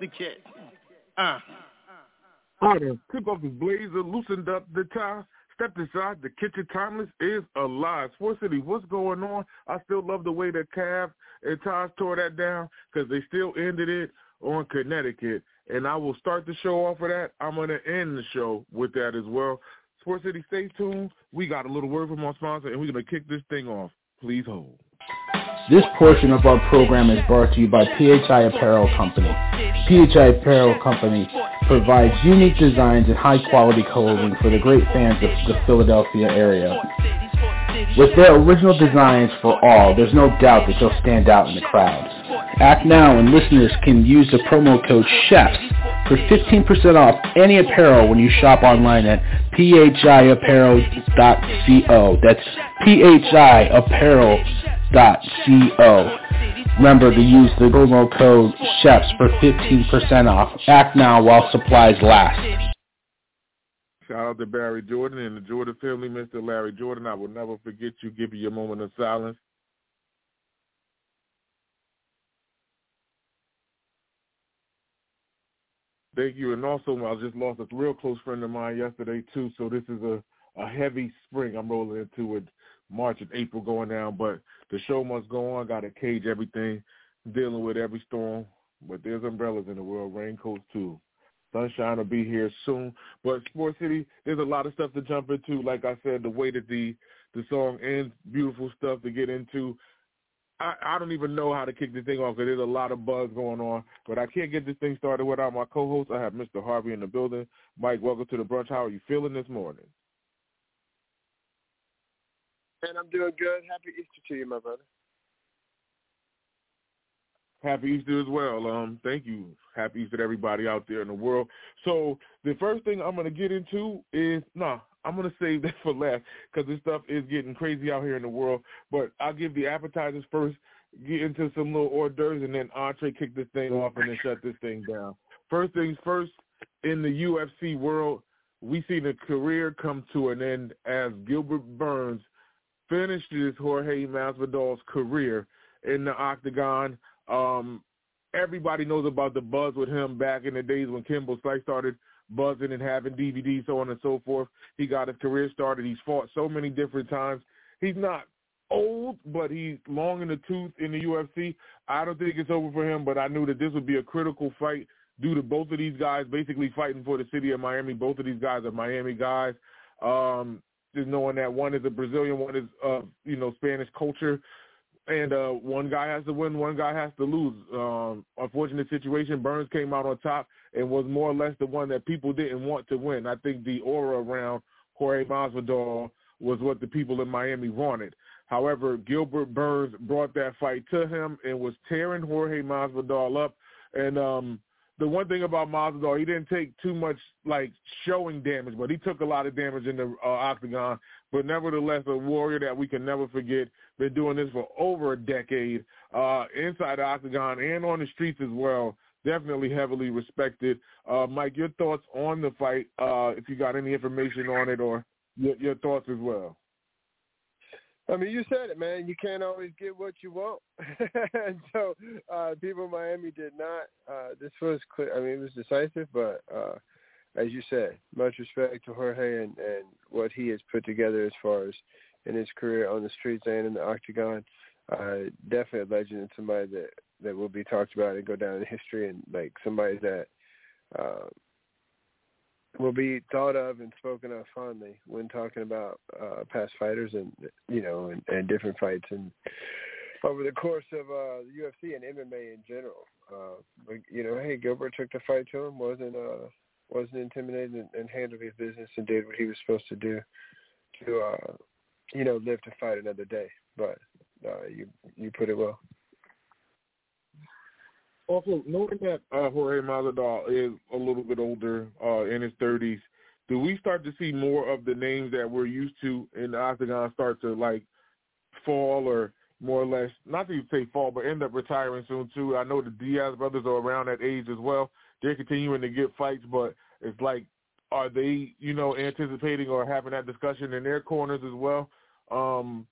Woo! Connecticut. Uh. Order. Took off his blazer, loosened up the tie, stepped inside. The kitchen timeless is alive. Sports City, what's going on? I still love the way that Cav and Taj tore that down because they still ended it on Connecticut. And I will start the show off of that. I'm going to end the show with that as well. Sports City, stay tuned. We got a little word from our sponsor, and we're going to kick this thing off. Please hold. This portion of our program is brought to you by PHI Apparel Company. PHI Apparel Company provides unique designs and high-quality clothing for the great fans of the Philadelphia area. With their original designs for all, there's no doubt that they'll stand out in the crowd. Act now and listeners can use the promo code CHEFS for 15% off any apparel when you shop online at phiapparel.co. That's phiapparel.co. Remember to use the promo code CHEFS for 15% off. Act now while supplies last. Shout out to Barry Jordan and the Jordan family, Mr. Larry Jordan. I will never forget you. Give you a moment of silence. Thank you. And also, I just lost a real close friend of mine yesterday, too. So this is a, a heavy spring I'm rolling into with March and April going down. But the show must go on. Got to cage everything, dealing with every storm. But there's umbrellas in the world, raincoats, too. Sunshine will be here soon. But Sports City, there's a lot of stuff to jump into. Like I said, the way that the the song ends, beautiful stuff to get into. I, I don't even know how to kick this thing off because there's a lot of buzz going on. But I can't get this thing started without my co-host. I have Mr. Harvey in the building. Mike, welcome to the brunch. How are you feeling this morning? Man, I'm doing good. Happy Easter to you, my brother. Happy Easter as well. Um, thank you. Happy Easter to everybody out there in the world. So the first thing I'm going to get into is, nah, I'm going to save that for last because this stuff is getting crazy out here in the world. But I'll give the appetizers first, get into some little hors d'oeuvres, and then entree kick this thing off and then shut this thing down. First things first, in the UFC world, we see the career come to an end as Gilbert Burns finishes Jorge Masvidal's career in the octagon. Um, everybody knows about the buzz with him back in the days when Kimbo Slice started buzzing and having DVDs, so on and so forth. He got his career started. He's fought so many different times. He's not old, but he's long in the tooth in the UFC. I don't think it's over for him, but I knew that this would be a critical fight due to both of these guys basically fighting for the city of Miami. Both of these guys are Miami guys. Um, just knowing that one is a Brazilian, one is uh, you know Spanish culture, and uh, one guy has to win, one guy has to lose. Um, unfortunate situation. Burns came out on top and was more or less the one that people didn't want to win. I think the aura around Jorge Masvidal was what the people in Miami wanted. However, Gilbert Burns brought that fight to him and was tearing Jorge Masvidal up. And um, the one thing about Masvidal, he didn't take too much like showing damage, but he took a lot of damage in the uh, octagon. But nevertheless, a warrior that we can never forget. Been doing this for over a decade uh, inside the octagon and on the streets as well. definitely heavily respected. Uh, Mike, your thoughts on the fight? Uh, if you got any information on it, or your, your thoughts as well. I mean, you said it, man. You can't always get what you want, and so uh, people in Miami did not. Uh, this was clear. I mean, it was decisive, but uh, as you said, much respect to Jorge and, and what he has put together as far as in his career on the streets and in the octagon. Uh, definitely a legend and somebody that that will be talked about and go down in history, and like somebody that uh, will be thought of and spoken of fondly when talking about uh, past fighters and you know and, and different fights and over the course of uh, the UFC and MMA in general. Uh, you know, hey, Gilbert took the fight to him, wasn't uh, wasn't intimidated and, and handled his business and did what he was supposed to do to uh, you know live to fight another day. But uh, you you put it well. Also, knowing that uh, Jorge Masvidal is a little bit older, uh, in his 30s, do we start to see more of the names that we're used to in the octagon start to like fall or more or less, not to say fall, but end up retiring soon too? I know the Diaz brothers are around that age as well. They're continuing to get fights, but it's like, are they, you know, anticipating or having that discussion in their corners as well? Um,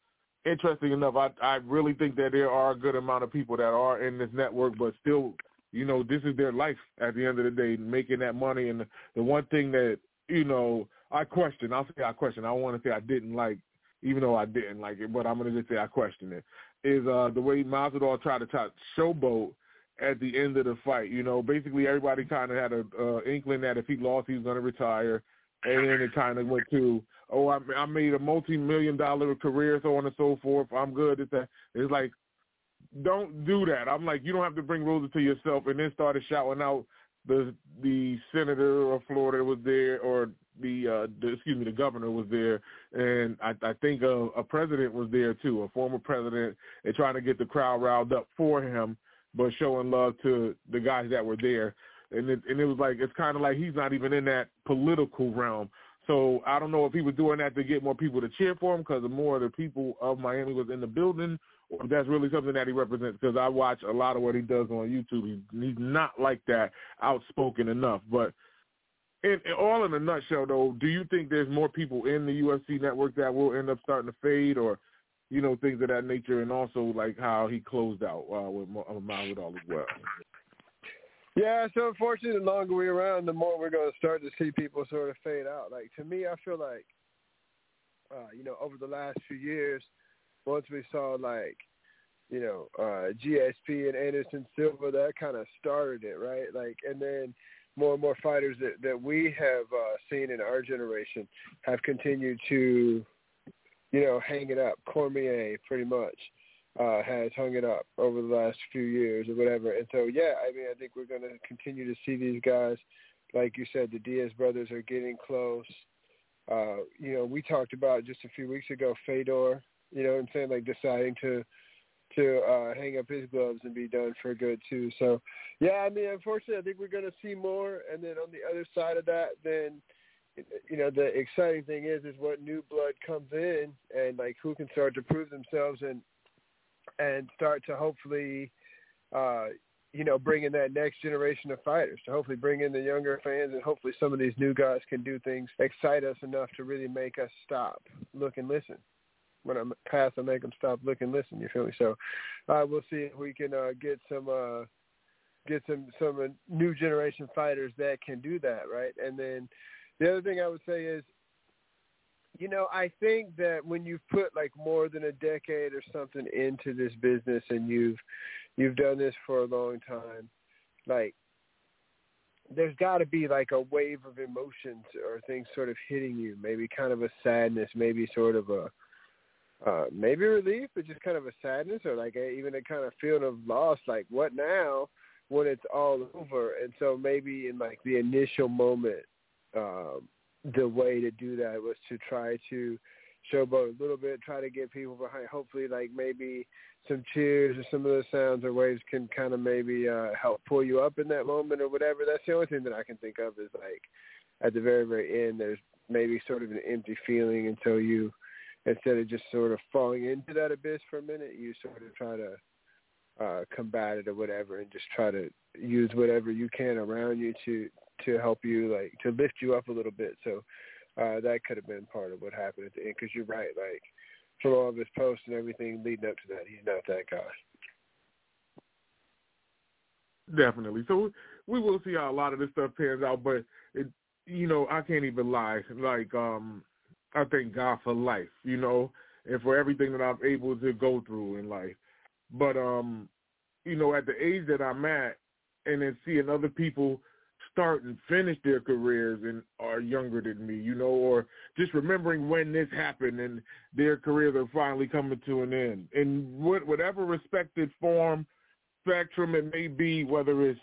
interesting enough, I I really think that there are a good amount of people that are in this network, but still, you know, this is their life at the end of the day, making that money. And the, one thing that you know I question, I'll say I question. I want to say I didn't like, even though I didn't like it, but I'm gonna just say I question it. Is uh the way Masvidal tried to try showboat at the end of the fight. You know, basically everybody kind of had a uh, inkling that if he lost, he was to retire, and then it kind of went to oh, I, I made a multi-million dollar career, so on and so forth. I'm good at that. It's like, don't do that. I'm like, you don't have to bring rules to yourself. And then started shouting out the the senator of Florida was there, or the, uh, the excuse me, the governor was there, and I, I think a, a president was there too, a former president, and trying to get the crowd riled up for him, but showing love to the guys that were there. And it, and it was like it's kind of like he's not even in that political realm. So I don't know if he was doing that to get more people to cheer for him because the more the people of Miami was in the building, or that's really something that he represents. Because I watch a lot of what he does on YouTube. He, he's not like that outspoken enough. But in, in all in a nutshell, though, do you think there's more people in the UFC network that will end up starting to fade, or you know things of that nature, and also like how he closed out uh, with Masvidal as well? Yeah, so unfortunately, the longer we're around, the more we're going to start to see people sort of fade out. Like to me, I feel like, uh, you know, over the last few years, once we saw like, you know, uh, GSP and Anderson Silva, that kind of started it, right? Like, and then more and more fighters that that we have uh, seen in our generation have continued to, you know, hang it up. Cormier, pretty much uh, has hung it up over the last few years or whatever. And so, yeah, I mean, I think we're going to continue to see these guys. Like you said, the Diaz brothers are getting close. Uh, you know, we talked about just a few weeks ago Fedor, you know, and saying like deciding to to uh, hang up his gloves and be done for good too. So, yeah, I mean, unfortunately, I think we're going to see more. And then on the other side of that, then you know, the exciting thing is is what new blood comes in and like who can start to prove themselves and and start to hopefully, uh, you know, bring in that next generation of fighters to hopefully bring in the younger fans and hopefully some of these new guys can do things, excite us enough to really make us stop, look and listen. When I'm I make them stop, look and listen. You feel me? So uh, we'll see if we can uh, get some uh, get some some new generation fighters that can do that, right? And then the other thing I would say is you know, I think that when you've put like more than a decade or something into this business and you've you've done this for a long time, like there's got to be like a wave of emotions or things sort of hitting you, maybe kind of a sadness, maybe sort of a uh maybe relief, but just kind of a sadness or like a, even a kind of feeling of loss, like what now when it's all over. And so maybe in like the initial moment, um, the way to do that was to try to showboat a little bit, try to get people behind. Hopefully, like maybe some cheers or some of the sounds or waves can kind of maybe uh, help pull you up in that moment or whatever. That's the only thing that I can think of is like at the very very end, there's maybe sort of an empty feeling until you, instead of just sort of falling into that abyss for a minute, you sort of try to uh, combat it or whatever, and just try to use whatever you can around you to to help you like to lift you up a little bit. So uh, that could have been part of what happened at the end. Because you're right, like from all of his posts and everything leading up to that, he's not that guy. Definitely. So we will see how a lot of this stuff pans out, but it, you know, I can't even lie. Like, um, I thank God for life, you know, and for everything that I'm able to go through in life. But um, you know, at the age that I'm at, and then seeing other people start and finish their careers and are younger than me, you know, or just remembering when this happened and their careers are finally coming to an end. In whatever respected form, spectrum it may be, whether it's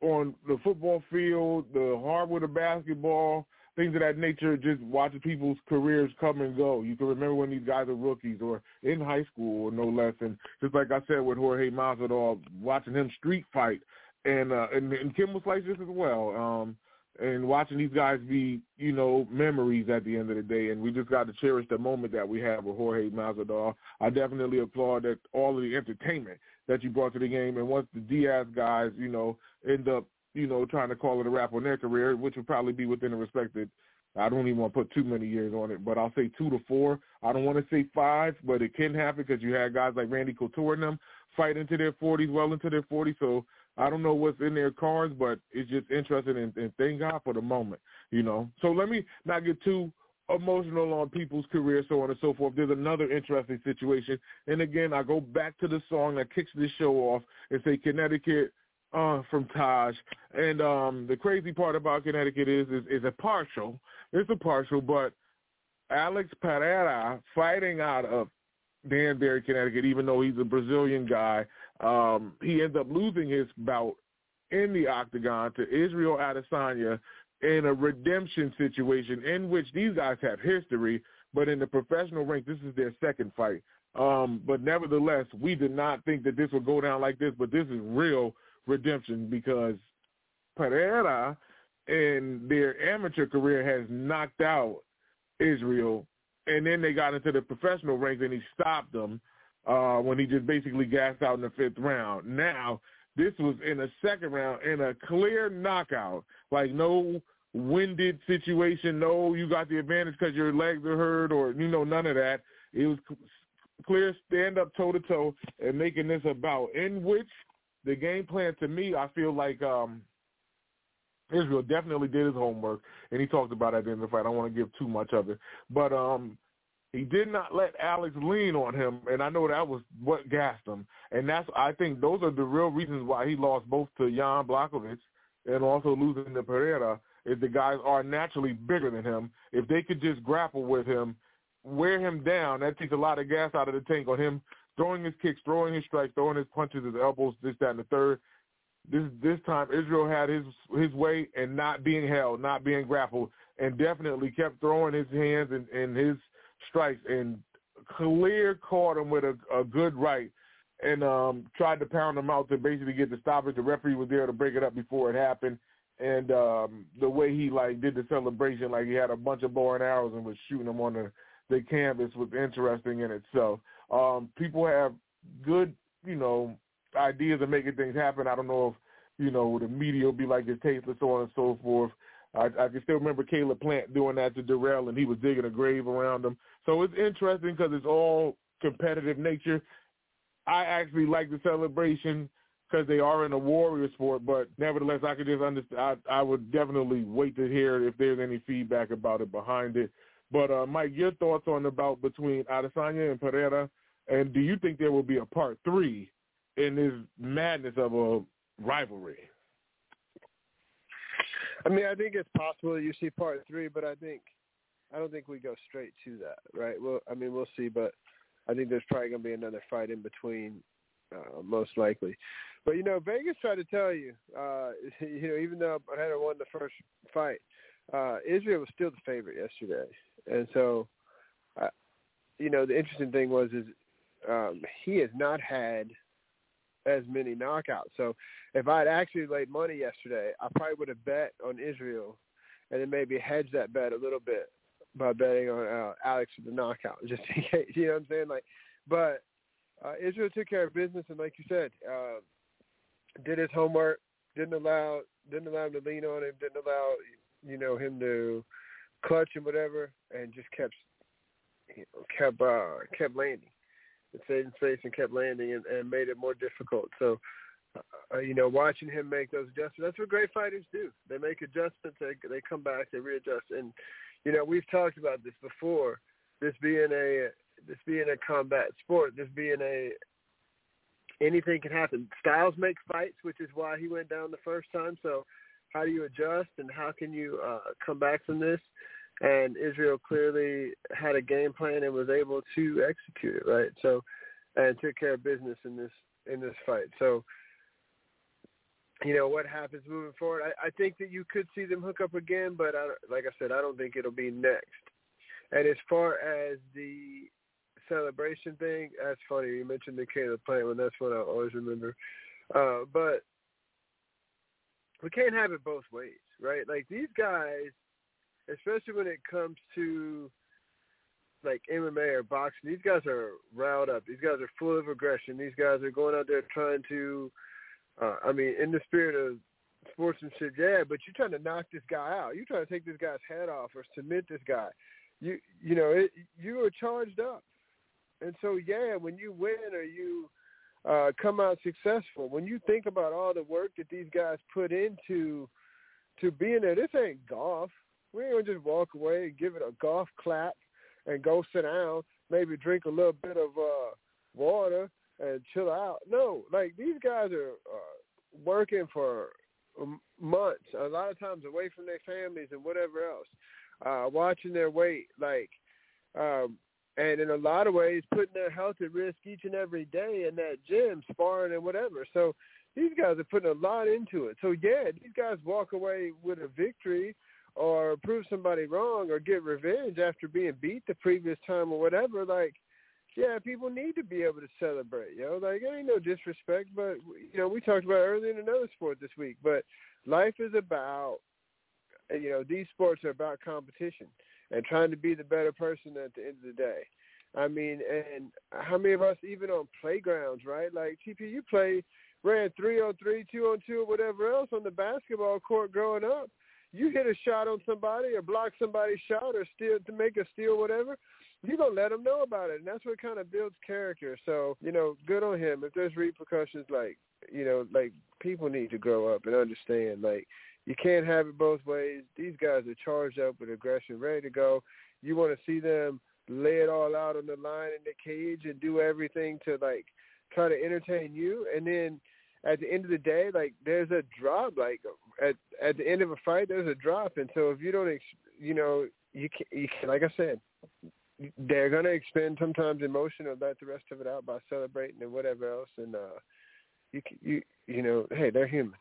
on the football field, the hardwood of basketball, things of that nature, just watching people's careers come and go. You can remember when these guys are rookies or in high school or no less. And just like I said with Jorge Masvidal, watching him street fight, and uh, and, and Kim was like this as well. Um, and watching these guys be, you know, memories at the end of the day. And we just got to cherish the moment that we have with Jorge Masvidal. I definitely applaud that all of the entertainment that you brought to the game. And once the Diaz guys, you know, end up you know, trying to call it a wrap on their career, which would probably be within a respected I don't even want to put too many years on it, but I'll say two to four. I don't want to say five, but it can happen because you had guys like Randy Couture and them fight into their 40s, well into their 40s. So I don't know what's in their cards, but it's just interesting and, and thank God for the moment, you know. So let me not get too emotional on people's careers, so on and so forth. There's another interesting situation. And again, I go back to the song that kicks this show off and say Connecticut uh, from Taj. And um, the crazy part about Connecticut is, is is a partial. It's a partial, but Alex Pereira fighting out of Danbury, Connecticut, even though he's a Brazilian guy, um, he ends up losing his bout in the octagon to Israel Adesanya in a redemption situation in which these guys have history, but in the professional rank, this is their second fight. Um, but nevertheless, we did not think that this would go down like this, but this is real redemption because Pereira in their amateur career has knocked out Israel, and then they got into the professional ranks and he stopped them uh, when he just basically gassed out in the fifth round. Now this was in the second round in a clear knockout, like no winded situation. No, you got the advantage because your legs are hurt, or you know none of that. It was clear stand up toe to toe and making this about in which the game plan to me, I feel like um, Israel definitely did his homework, and he talked about it in the fight. I don't want to give too much of it, but um, he did not let Alex lean on him, and I know that was what gassed him. And that's I think those are the real reasons why he lost both to Jan Blachowicz and also losing to Pereira. Is the guys are naturally bigger than him. If they could just grapple with him, wear him down, that takes a lot of gas out of the tank on him throwing his kicks, throwing his strikes, throwing his punches, his elbows, this, that, and the third. This this time Israel had his his way and not being held, not being grappled, and definitely kept throwing his hands and, and his strikes and clear caught him with a, a good right and um tried to pound him out to basically get the stoppage. The referee was there to break it up before it happened. And um the way he like did the celebration, like he had a bunch of bow and arrows and was shooting them on the the canvas was interesting in itself. Um, people have good, you know, ideas of making things happen. I don't know if, you know, the media will be like it's tasteless, so on and so forth. I, I can still remember Caleb Plant doing that to Dirrell, and he was digging a grave around him. So it's interesting because it's all competitive nature. I actually like the celebration because they are in a warrior sport, but nevertheless, I could just understand. I, I would definitely wait to hear if there's any feedback about it behind it. But uh, Mike, your thoughts on the bout between Adesanya and Pereira, and do you think there will be a part three in this madness of a rivalry? I mean, I think it's possible you see part three, but I think I don't think we go straight to that, right? Well, I mean, we'll see, but I think there's probably going to be another fight in between, uh, most likely. But you know, Vegas tried to tell you, uh, you know, even though Pereira won the first fight, uh, Israel was still the favorite yesterday, and so, uh, you know, the interesting thing was is um, he has not had as many knockouts. So, if I had actually laid money yesterday, I probably would have bet on Israel, and then maybe hedged that bet a little bit by betting on uh, Alex for the knockout, just in case. You know what I'm saying? Like, but uh, Israel took care of business, and like you said, uh, did his homework. Didn't allow didn't allow him to lean on him. Didn't allow you know him to clutch and whatever, and just kept you know, kept uh, kept landing. Stayed in space and kept landing, and, and made it more difficult. So. Uh, you know, watching him make those adjustments. That's what great fighters do. They make adjustments. They they come back. They readjust. And you know, we've talked about this before. This being a this being a combat sport, this being a anything can happen. Styles make fights, which is why he went down the first time. So how do you adjust and how can you uh, come back from this? And Israel clearly had a game plan and was able to execute it, right? So and took care of business in this in this fight. So you know what happens moving forward. I, I think that you could see them hook up again, but I, like I said, I don't think it'll be next. And as far as the celebration thing, that's funny. You mentioned the Caleb Plant one. That's what I always remember. Uh, but we can't have it both ways, right? Like these guys, especially when it comes to like MMA or boxing, these guys are riled up. These guys are full of aggression. These guys are going out there trying to, uh, I mean, in the spirit of sportsmanship, yeah, but you're trying to knock this guy out. You're trying to take this guy's head off or submit this guy. You, you know, it, you are charged up. And so, yeah, when you win or you uh, come out successful, when you think about all the work that these guys put into to being there, this ain't golf. We ain't gonna just walk away and give it a golf clap and go sit down, maybe drink a little bit of uh, water and chill out. No, like these guys are uh, working for months, a lot of times away from their families and whatever else, uh, watching their weight, like um, and in a lot of ways putting their health at risk each and every day in that gym, sparring and whatever. So these guys are putting a lot into it. So yeah, these guys walk away with a victory or prove somebody wrong or get revenge after being beat the previous time or whatever. Like, yeah, people need to be able to celebrate. You know, like it ain't no disrespect, but you know we talked about earlier in another sport this week. But life is about, you know, these sports are about competition and trying to be the better person at the end of the day. I mean, and how many of us even on playgrounds, right? Like TP, you play ran three on three, two on two, or whatever else on the basketball court growing up. You hit a shot on somebody or block somebody's shot or steal to make a steal, whatever. You're gonna let them know about it, and that's what kind of builds character. So you know, good on him. If there's repercussions, like you know, like people need to grow up and understand, like you can't have it both ways. These guys are charged up with aggression, ready to go. You want to see them lay it all out on the line in the cage and do everything to like try to entertain you, and then at the end of the day, like there's a drop. Like at at the end of a fight, there's a drop, and so if you don't, ex- you know, you can, you can, like I said, they're gonna expend sometimes emotion or let the rest of it out by celebrating and whatever else, and uh, you you you know, hey, they're human.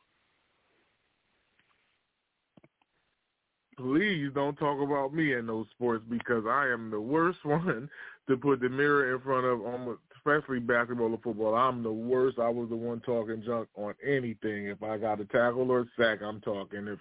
please don't talk about me in those sports because I am the worst one to put the mirror in front of, almost, especially basketball or football. I'm the worst. I was the one talking junk on anything. If I got a tackle or a sack, I'm talking. If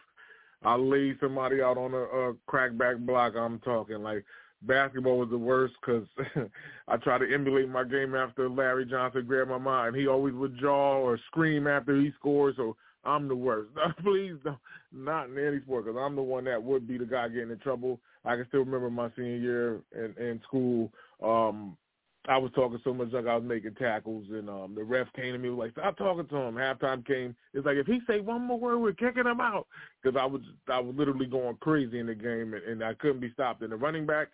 I lay somebody out on a, a crackback block, I'm talking. Like basketball was the worst because I try to emulate my game after Larry Johnson grabbed my mind. He always would jaw or scream after he scored. So I'm the worst. Please don't, not in any sport, because I'm the one that would be the guy getting in trouble. I can still remember my senior year in, in school. Um, I was talking so much like I was making tackles, and um, the ref came to me was like, "Stop talking to him." Halftime came. It's like if he say one more word, we're kicking him out. Because I was I was literally going crazy in the game, and, and I couldn't be stopped. And the running back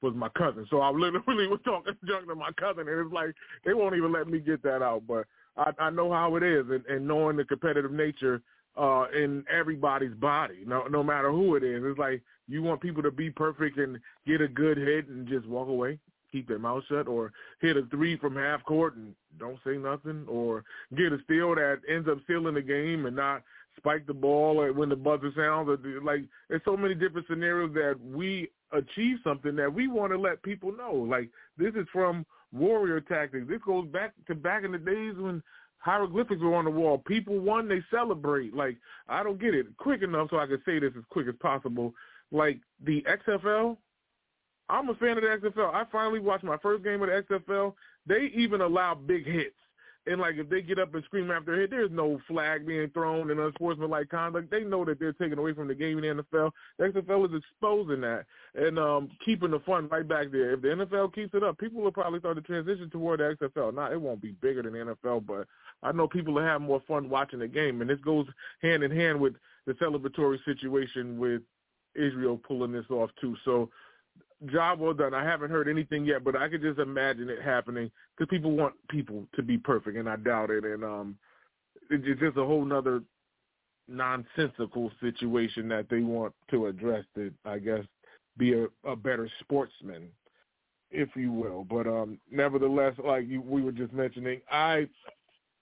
was my cousin, so I literally was talking junk to my cousin, and it's like they won't even let me get that out. But I, I know how it is, and, and knowing the competitive nature uh, in everybody's body, no no matter who it is. It's like you want people to be perfect and get a good hit and just walk away, keep their mouth shut, or hit a three from half court and don't say nothing, or get a steal that ends up sealing the game and not spike the ball or when the buzzer sounds. Like there's so many different scenarios that we achieve something that we want to let people know. Like this is from warrior tactics. This goes back to back in the days when hieroglyphics were on the wall. People won, they celebrate. Like I don't get it quick enough so I can say this as quick as possible. Like the XFL, I'm a fan of the XFL. I finally watched my first game of the XFL. They even allow big hits. And like if they get up and scream after a hit, there's no flag being thrown and unsportsmanlike conduct. They know that they're taking away from the game in the NFL. The XFL is exposing that and um, keeping the fun right back there. If the NFL keeps it up, people will probably start to transition toward the XFL. Not it won't be bigger than the NFL, but I know people will have more fun watching the game, and this goes hand in hand with the celebratory situation with Israel pulling this off too. So job well done. I haven't heard anything yet, but I could just imagine it happening because people want people to be perfect, and I doubt it. And um, it's just a whole nother nonsensical situation that they want to address. That I guess be a, a better sportsman, if you will. But um, nevertheless, like you, we were just mentioning, I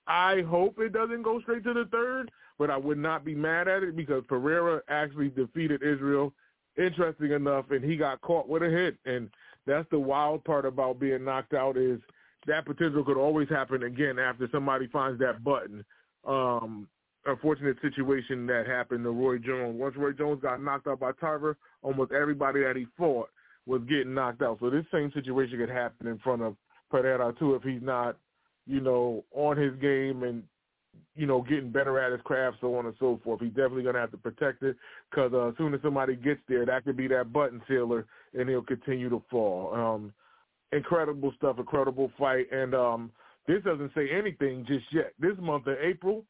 I hope it doesn't go straight to the third, but I would not be mad at it because Pereira actually defeated Israel interesting enough, and he got caught with a hit. And that's the wild part about being knocked out is that potential could always happen again after somebody finds that button. Um, unfortunate situation that happened to Roy Jones. Once Roy Jones got knocked out by Tarver, almost everybody that he fought was getting knocked out. So this same situation could happen in front of Pereira too if he's not, you know, on his game and you know, getting better at his craft, so on and so forth. He's definitely going to have to protect it because uh, as soon as somebody gets there, that could be that button sealer, and he'll continue to fall. Um, incredible stuff, incredible fight, and um, this doesn't say anything just yet. This month of April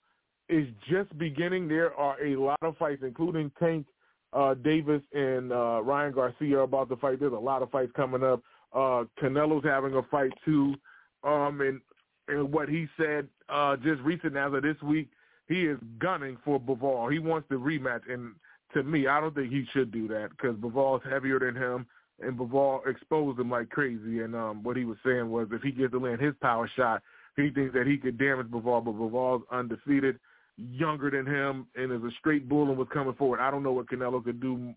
is just beginning. There are a lot of fights, including Tank uh, Davis and uh, Ryan Garcia about to fight. There's a lot of fights coming up. Uh, Canelo's having a fight too. Um, and and what he said uh, just recent as of this week, he is gunning for Bivol. He wants the rematch, and to me, I don't think he should do that because Bivol's heavier than him, and Bivol exposed him like crazy. And um, what he was saying was, if he gets to land his power shot, he thinks that he could damage Bivol, but Bivol's undefeated, younger than him, and is a straight bull and was coming forward. I don't know what Canelo could do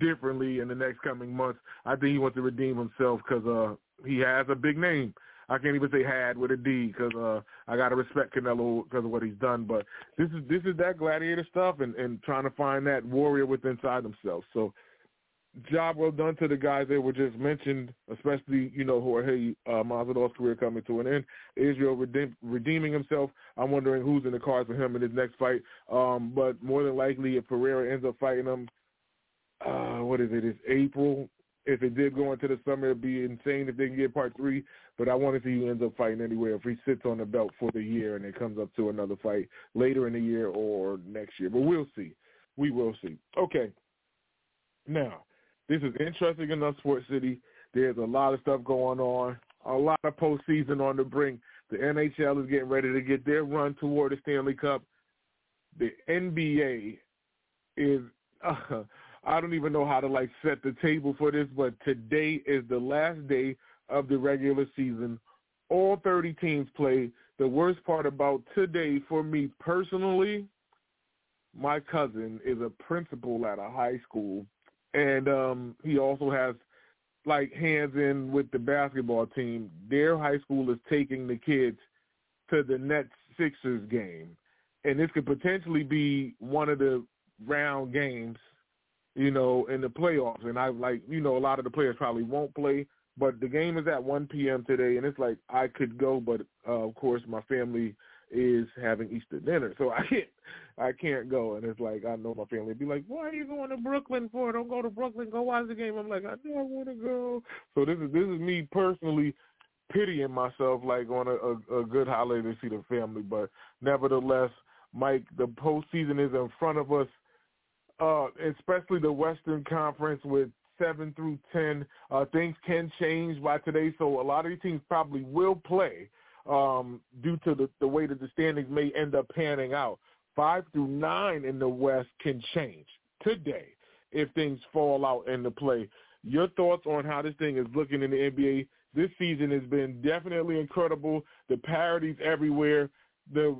differently in the next coming months. I think he wants to redeem himself because uh, he has a big name I can't even say had with a D because uh, I gotta respect Canelo because of what he's done. But this is this is that gladiator stuff and and trying to find that warrior within inside themselves. So job well done to the guys that were just mentioned, especially you know Jorge uh, Masvidal's career coming to an end. Israel redeem, redeeming himself. I'm wondering who's in the cards for him in his next fight. Um, but more than likely, if Pereira ends up fighting him, uh, what is it? It's April if it did go into the summer, it'd be insane if they can get part three. But I want to see who ends up fighting anyway. If he sits on the belt for the year and it comes up to another fight later in the year or next year, but we'll see. We will see. Okay. Now, this is interesting enough, Sports City. There's a lot of stuff going on. A lot of postseason on the brink. The NHL is getting ready to get their run toward the Stanley Cup. The NBA is. Uh, I don't even know how to like set the table for this, but today is the last day of the regular season. All 30 teams play. The worst part about today for me personally, my cousin is a principal at a high school, and um, he also has like hands in with the basketball team. Their high school is taking the kids to the Nets Sixers game, and this could potentially be one of the round games you know, in the playoffs. And I like, you know, a lot of the players probably won't play, but the game is at 1 p.m. today, and it's like I could go, but uh, of course my family is having Easter dinner, so I can't, I can't go. And it's like I know my family would be like, "Why are you going to Brooklyn for? Don't go to Brooklyn. Go watch the game." I'm like, "I I want to go." So this is this is me personally pitying myself, like on a, a, a good holiday to see the family. But nevertheless, Mike, the postseason is in front of us uh, especially the Western Conference with seven through ten. Uh, things can change by today, so a lot of these teams probably will play um, due to the, the way that the standings may end up panning out. Five through nine in the West can change today if things fall out in the play. Your thoughts on how this thing is looking in the NBA? This season has been definitely incredible. The parities everywhere. The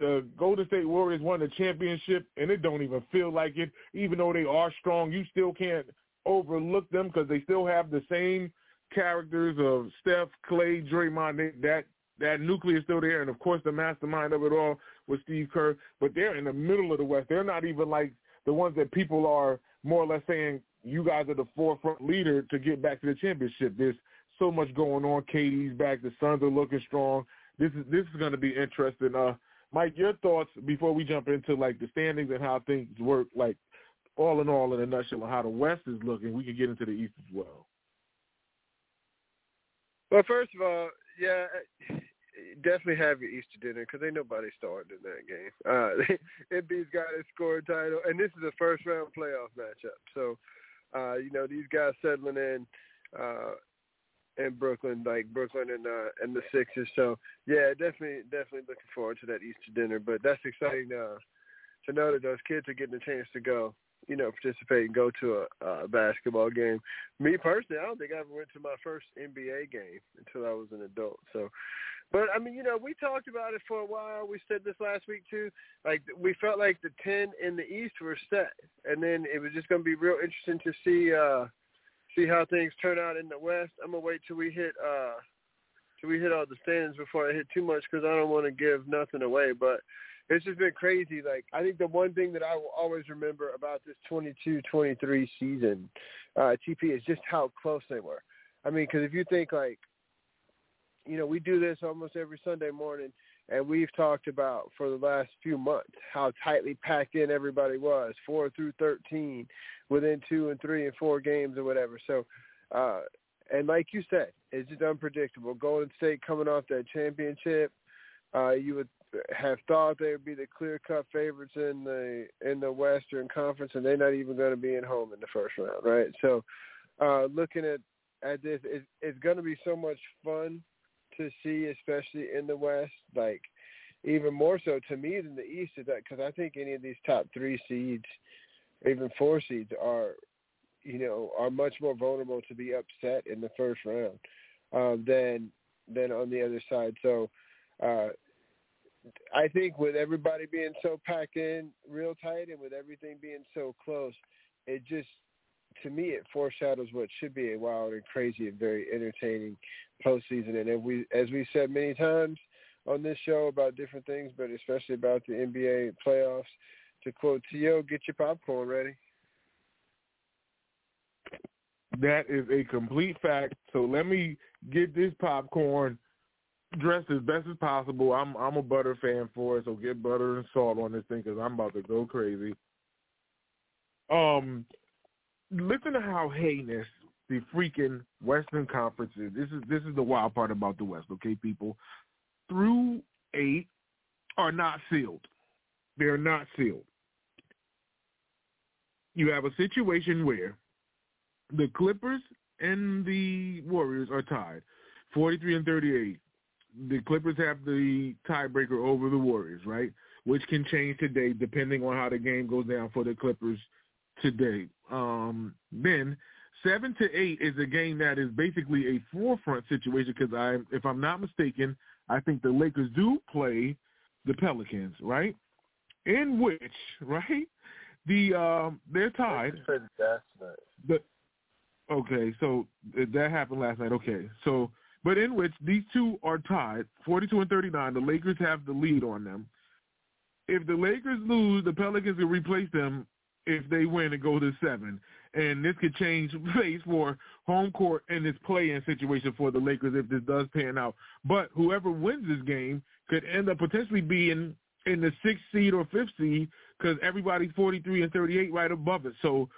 the Golden State Warriors won the championship, and it don't even feel like it. Even though they are strong, you still can't overlook them because they still have the same characters of Steph, Clay, Draymond. They, that that nucleus still there, and of course the mastermind of it all was Steve Kerr. But they're in the middle of the West. They're not even like the ones that people are more or less saying you guys are the forefront leader to get back to the championship. There's so much going on. KD's back. The Suns are looking strong. This is this is going to be interesting. Uh, Mike, your thoughts before we jump into like the standings and how things work, like all in all, in a nutshell, on how the West is looking. We can get into the East as well. Well, first of all, yeah, definitely have your Easter dinner because ain't nobody starting in that game. Uh, Embiid's got his score title, and this is a first round playoff matchup. So, uh, you know, these guys settling in uh, in Brooklyn, like Brooklyn and uh, and the Sixers. So, yeah, definitely, definitely looking forward to that Easter dinner. But that's exciting uh, to know that those kids are getting a chance to go you know, participate and go to a, a basketball game. Me personally, I don't think I ever went to my first NBA game until I was an adult. So, but I mean, you know, we talked about it for a while. We said this last week too. Like we felt like the ten in the East were set, and then it was just going to be real interesting to see uh see how things turn out in the West. I'm gonna wait till we hit uh till we hit all the standings before I hit too much because I don't want to give nothing away. But it's just been crazy. Like I think the one thing that I will always remember about this 22-23 season, uh, TP, is just how close they were. I mean, because if you think like, you know, we do this almost every Sunday morning, and we've talked about for the last few months how tightly packed in everybody was, four through thirteen, within two and three and four games or whatever. So, uh, and like you said, it's just unpredictable. Golden State coming off that championship, uh, you would have thought they would be the clear cut favorites in the in the Western Conference, and they're not even going to be in home in the first round, right? So, uh, looking at at this, it, it's going to be so much fun to see, especially in the West. Like even more so to me than the East, is that because I think any of these top three seeds, even four seeds, are you know are much more vulnerable to be upset in the first round um, than than on the other side. So. Uh, I think with everybody being so packed in real tight and with everything being so close, it just to me it foreshadows what should be a wild and crazy and very entertaining postseason. And if we, as we said many times on this show about different things, but especially about the NBA playoffs, to quote T.O., get your popcorn ready. That is a complete fact. So let me get this popcorn dressed as best as possible. I'm I'm a butter fan for it, so get butter and salt on this thing because I'm about to go crazy. Um, listen to how heinous the freaking Western Conference is. This is this is the wild part about the West, okay, people. Through eight are not sealed. They are not sealed. You have a situation where the Clippers and the Warriors are tied, 43 and 38 the Clippers have the tiebreaker over the Warriors, right? Which can change today depending on how the game goes down for the Clippers today. Um, then seven to eight is a game that is basically a forefront situation because I, if I'm not mistaken, I think the Lakers do play the Pelicans, right? In which, right, the um, they're tied. The, okay, so that happened last night. Okay, so but in which these two are tied, 42 and 39. The Lakers have the lead on them. If the Lakers lose, the Pelicans will replace them if they win and go to seven. And this could change face for home court in this play-in situation for the Lakers if this does pan out. But whoever wins this game could end up potentially being in the sixth seed or fifth seed because everybody's 43 and 38 right above it. So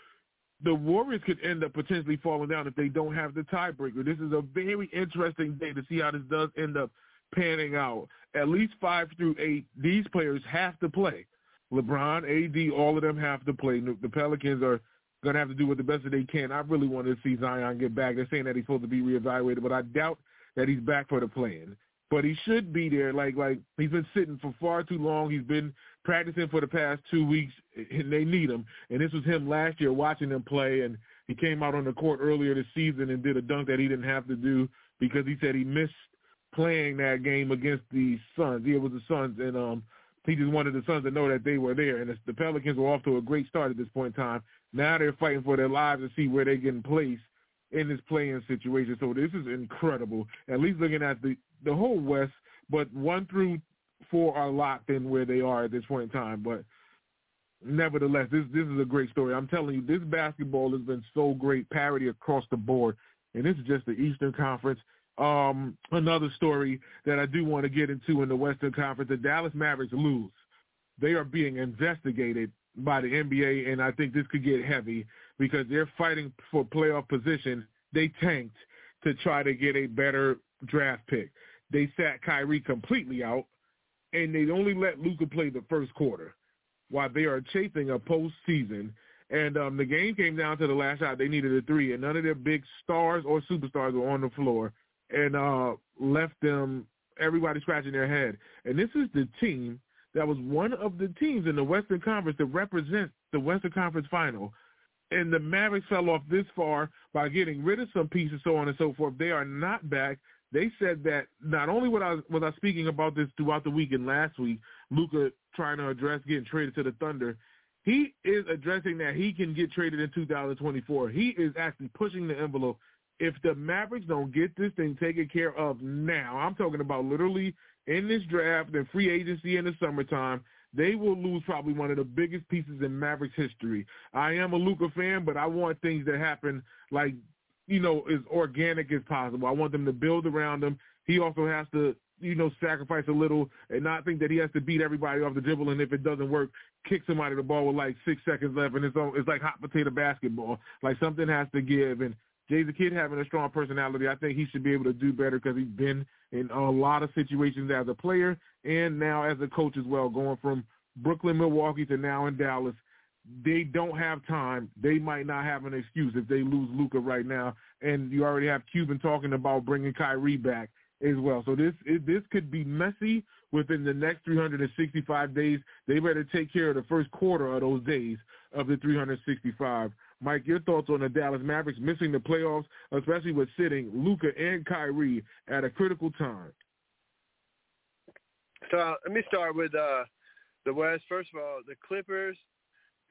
the Warriors could end up potentially falling down if they don't have the tiebreaker. This is a very interesting day to see how this does end up panning out. At least five through eight, these players have to play. LeBron, AD, all of them have to play. The Pelicans are going to have to do what the best that they can. I really want to see Zion get back. They're saying that he's supposed to be reevaluated, but I doubt that he's back for the play-in. But he should be there. Like like he's been sitting for far too long. He's been practicing for the past two weeks, and they need him. And this was him last year watching them play, and he came out on the court earlier this season and did a dunk that he didn't have to do because he said he missed play-in that game against the Suns. It was the Suns, and um, he just wanted the Suns to know that they were there. And the Pelicans were off to a great start at this point in time. Now they're fighting for their lives to see where they're getting placed in this playing situation. So this is incredible. At least looking at the the whole West, but one through four are locked in where they are at this point in time. But nevertheless, this this is a great story. I'm telling you, this basketball has been so great, parity across the board, and this is just the Eastern Conference. Um, another story that I do want to get into in the Western Conference: the Dallas Mavericks lose. They are being investigated by the NBA, and I think this could get heavy because they're fighting for playoff position. They tanked to try to get a better draft pick. They sat Kyrie completely out, and they only let Luka play the first quarter while they are chasing a postseason. And um, the game came down to the last shot. They needed a three, and none of their big stars or superstars were on the floor, and uh, left them everybody scratching their head. And this is the team that was one of the teams in the Western Conference that represents the Western Conference Final. And the Mavericks fell off this far by getting rid of some pieces, so on and so forth. They are not back. They said that not only was I was I speaking about this throughout the week and last week, Luka trying to address getting traded to the Thunder. He is addressing that he can get traded in 2024. He is actually pushing the envelope. If the Mavericks don't get this thing taken care of now, I'm talking about literally in this draft and free agency in the summertime, they will lose probably one of the biggest pieces in Mavericks history. I am a Luka fan, but I want things to happen like, you know, as organic as possible. I want them to build around him. He also has to, you know, sacrifice a little and not think that he has to beat everybody off the dribble. And if it doesn't work, kick somebody the ball with like six seconds left, and it's it's like hot potato basketball. Like something has to give. And Jason Kidd having a strong personality. I think he should be able to do better because he's been in a lot of situations as a player and now as a coach as well, going from Brooklyn, Milwaukee to now in Dallas. They don't have time. They might not have an excuse if they lose Luka right now. And you already have Cuban talking about bringing Kyrie back as well. So this it, this could be messy within the next 365 days. They better take care of the first quarter of those days of the 365. Mike, your thoughts on the Dallas Mavericks missing the playoffs, especially with sitting Luka and Kyrie at a critical time? So let me start with uh, the West. First of all, the Clippers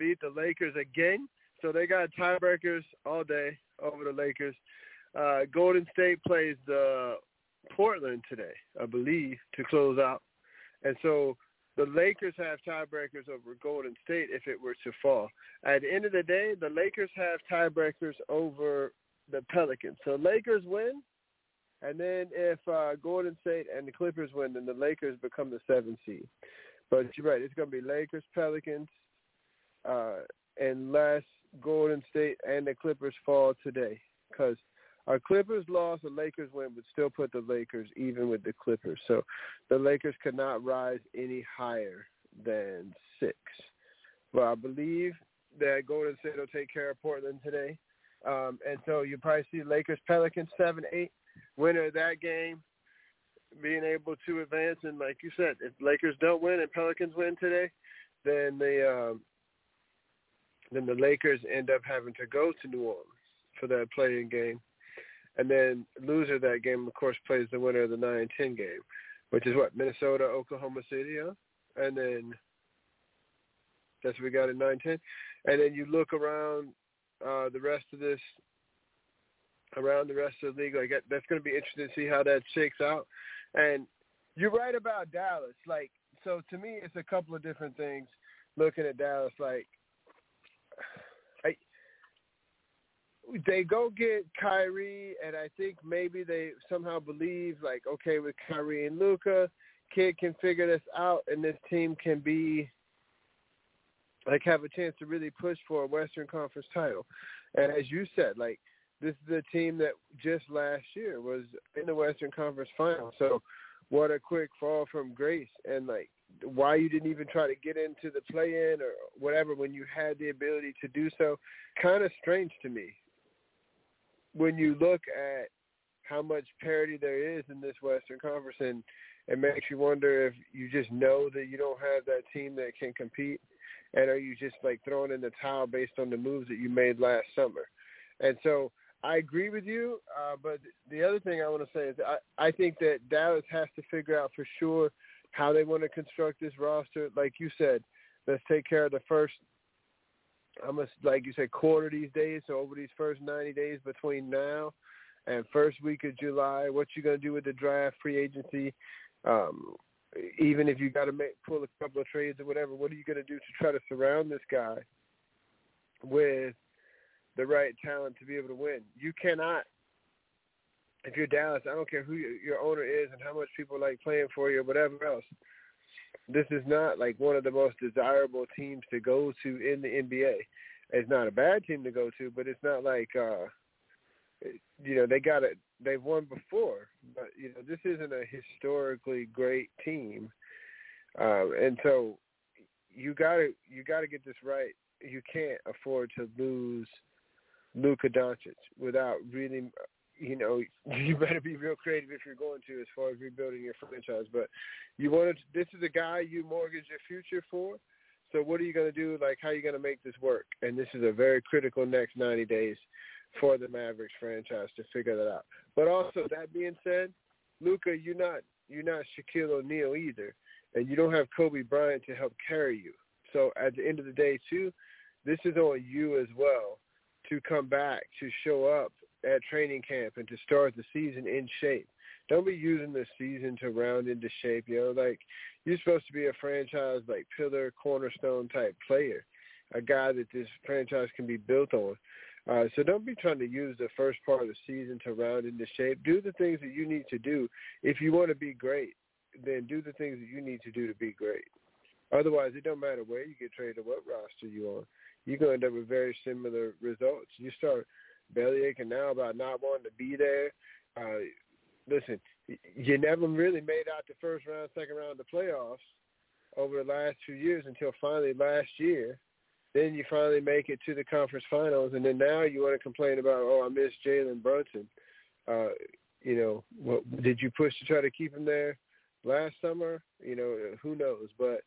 beat the Lakers again, so they got tiebreakers all day over the Lakers. Uh, Golden State plays the Portland today, I believe, to close out, and so the Lakers have tiebreakers over Golden State if it were to fall. At the end of the day, the Lakers have tiebreakers over the Pelicans. So Lakers win, and then if uh, Golden State and the Clippers win, then the Lakers become the seventh seed. But you're right; it's going to be Lakers, Pelicans, uh, unless Golden State and the Clippers fall today, because our Clippers lost, the Lakers win, would still put the Lakers even with the Clippers. So the Lakers could not rise any higher than six. But I believe that Golden State will take care of Portland today. Um, and so you probably see Lakers Pelicans seven eight winner of that game being able to advance. And like you said, if Lakers don't win and Pelicans win today, then the um, then the Lakers end up having to go to New Orleans for that play-in game. And then loser of that game, of course, plays the winner of the 9-10 game, which is what, Minnesota, Oklahoma City, huh? And then that's what we got in 9-10. And then you look around uh, the rest of this, around the rest of the league, like that's going to be interesting to see how that shakes out. And you're right about Dallas. Like, so to me, it's a couple of different things looking at Dallas. Like, they go get Kyrie, and I think maybe they somehow believe like, okay, with Kyrie and Luka, Kidd can figure this out, and this team can be like have a chance to really push for a Western Conference title. And as you said, like this is a team that just last year was in the Western Conference Final. So what a quick fall from grace, and like why you didn't even try to get into the play in or whatever when you had the ability to do so kind of strange to me when you look at how much parity there is in this Western Conference, and it makes you wonder if you just know that you don't have that team that can compete, and are you just like throwing in the towel based on the moves that you made last summer? And so I agree with you, uh, but the other thing I want to say is I, I think that Dallas has to figure out for sure how they want to construct this roster. Like you said, let's take care of the first I'm a, like you said, quarter these days. So over these first 90 days between now and first week of July, what you gonna do with the draft, free agency, um, even if you got to make pull a couple of trades or whatever, what are you to do to try to surround this guy with the right talent to be able to win? You cannot. If you're Dallas, I don't care who your owner is and how much people like playing for you or whatever else. This is not like one of the most desirable teams to go to in the NBA. It's not a bad team to go to, but it's not like uh you know they got it they've won before but you know this isn't a historically great team um and so you got to you got to get this right you can't afford to lose Luka Doncic without really you know you better be real creative if you're going to as far as rebuilding your franchise. But you wanted to, this is a guy you mortgage your future for. So what are you going to do? Like how are you going to make this work? And this is a very critical next 90 days for the Mavericks franchise to figure that out. But also that being said, Luka, you're not you're not Shaquille O'Neal either, and you don't have Kobe Bryant to help carry you. So at the end of the day, too, this is on you as well to come back to show up at training camp and to start the season in shape. Don't be using the season to round into shape. You know, like you're supposed to be a franchise like pillar, cornerstone type player, a guy that this franchise can be built on. Uh, so don't be trying to use the first part of the season to round into shape. Do the things that you need to do. If you want to be great, then do the things that you need to do to be great. Otherwise, it don't matter where you get traded or what roster you're. You're going to end up with very similar results. You start belly aching now about not wanting to be there. Uh, listen, you never really made out the first round, second round of the playoffs over the last two years until finally last year then you finally make it to the conference finals, and then now you want to complain about, oh, I miss Jalen Brunson. Uh, you know, what, did you push to try to keep him there last summer? You know, who knows? But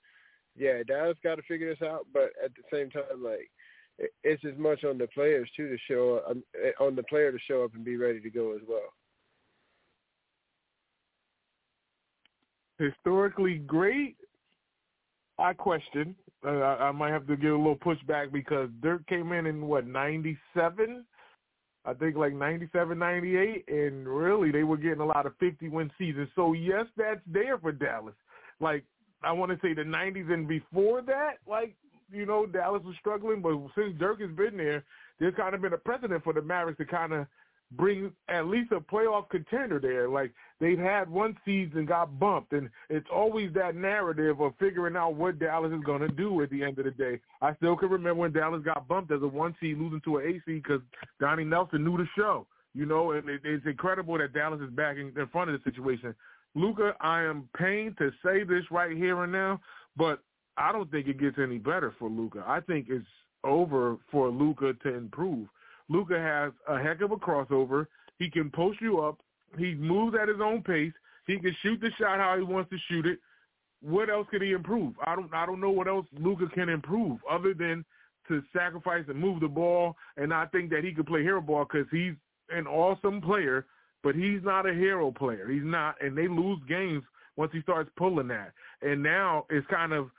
yeah, Dallas got to figure this out. But at the same time, like it's as much on the players too to show up, um, on the player to show up and be ready to go as well. Historically great, I question. Uh, I, I might have to give a little pushback because Dirk came in in what '97, I think like '97, '98, and really they were getting a lot of 50 win seasons. So yes, that's there for Dallas. Like I want to say the '90s and before that, like you know Dallas was struggling, but since Dirk has been there, there's kind of been a precedent for the Mavericks to kind of bring at least a playoff contender there. Like they've had one season got bumped, and it's always that narrative of figuring out what Dallas is going to do at the end of the day. I still can remember when Dallas got bumped as a one seed, losing to an eight seed because Donnie Nelson knew the show. You know, and it, it's incredible that Dallas is back in, in front of the situation. Luka, I am pained to say this right here and now, but I don't think it gets any better for Luka. I think it's over for Luka to improve. Luka has a heck of a crossover. He can post you up. He moves at his own pace. He can shoot the shot how he wants to shoot it. What else can he improve? I don't I don't know what else Luka can improve other than to sacrifice and move the ball. And I think that he could play hero ball because he's an awesome player, but he's not a hero player. He's not, and they lose games once he starts pulling that. And now it's kind of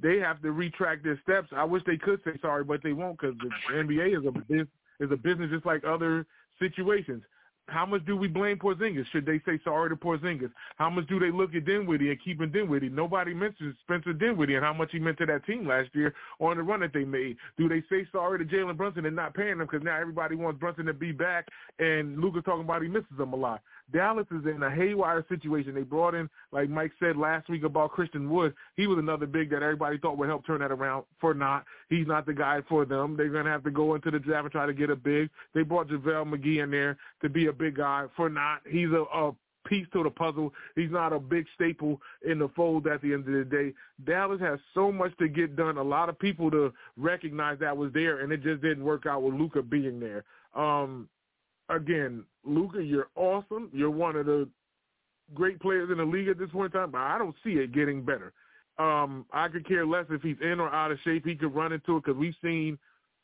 they have to retract their steps. I wish they could say sorry, but they won't because the NBA is a business is a business just like other situations. How much do we blame Porzingis? Should they say sorry to Porzingis? How much do they look at Dinwiddie and keeping Dinwiddie? Nobody mentions Spencer Dinwiddie and how much he meant to that team last year on the run that they made. Do they say sorry to Jalen Brunson and not paying him because now everybody wants Brunson to be back and Luka's talking about he misses him a lot? Dallas is in a haywire situation. They brought in, like Mike said last week about Christian Wood. He was another big that everybody thought would help turn that around. For not, he's not the guy for them. They're gonna have to go into the draft and try to get a big. They brought JaVale McGee in there to be a big guy. For not, he's a, a piece to the puzzle. He's not a big staple in the fold at the end of the day. Dallas has so much to get done. A lot of people to recognize that was there, and it just didn't work out with Luka being there. Um, again, Luka, you're awesome. You're one of the great players in the league at this point in time, but I don't see it getting better. Um, I could care less if he's in or out of shape. He could run into it because we've seen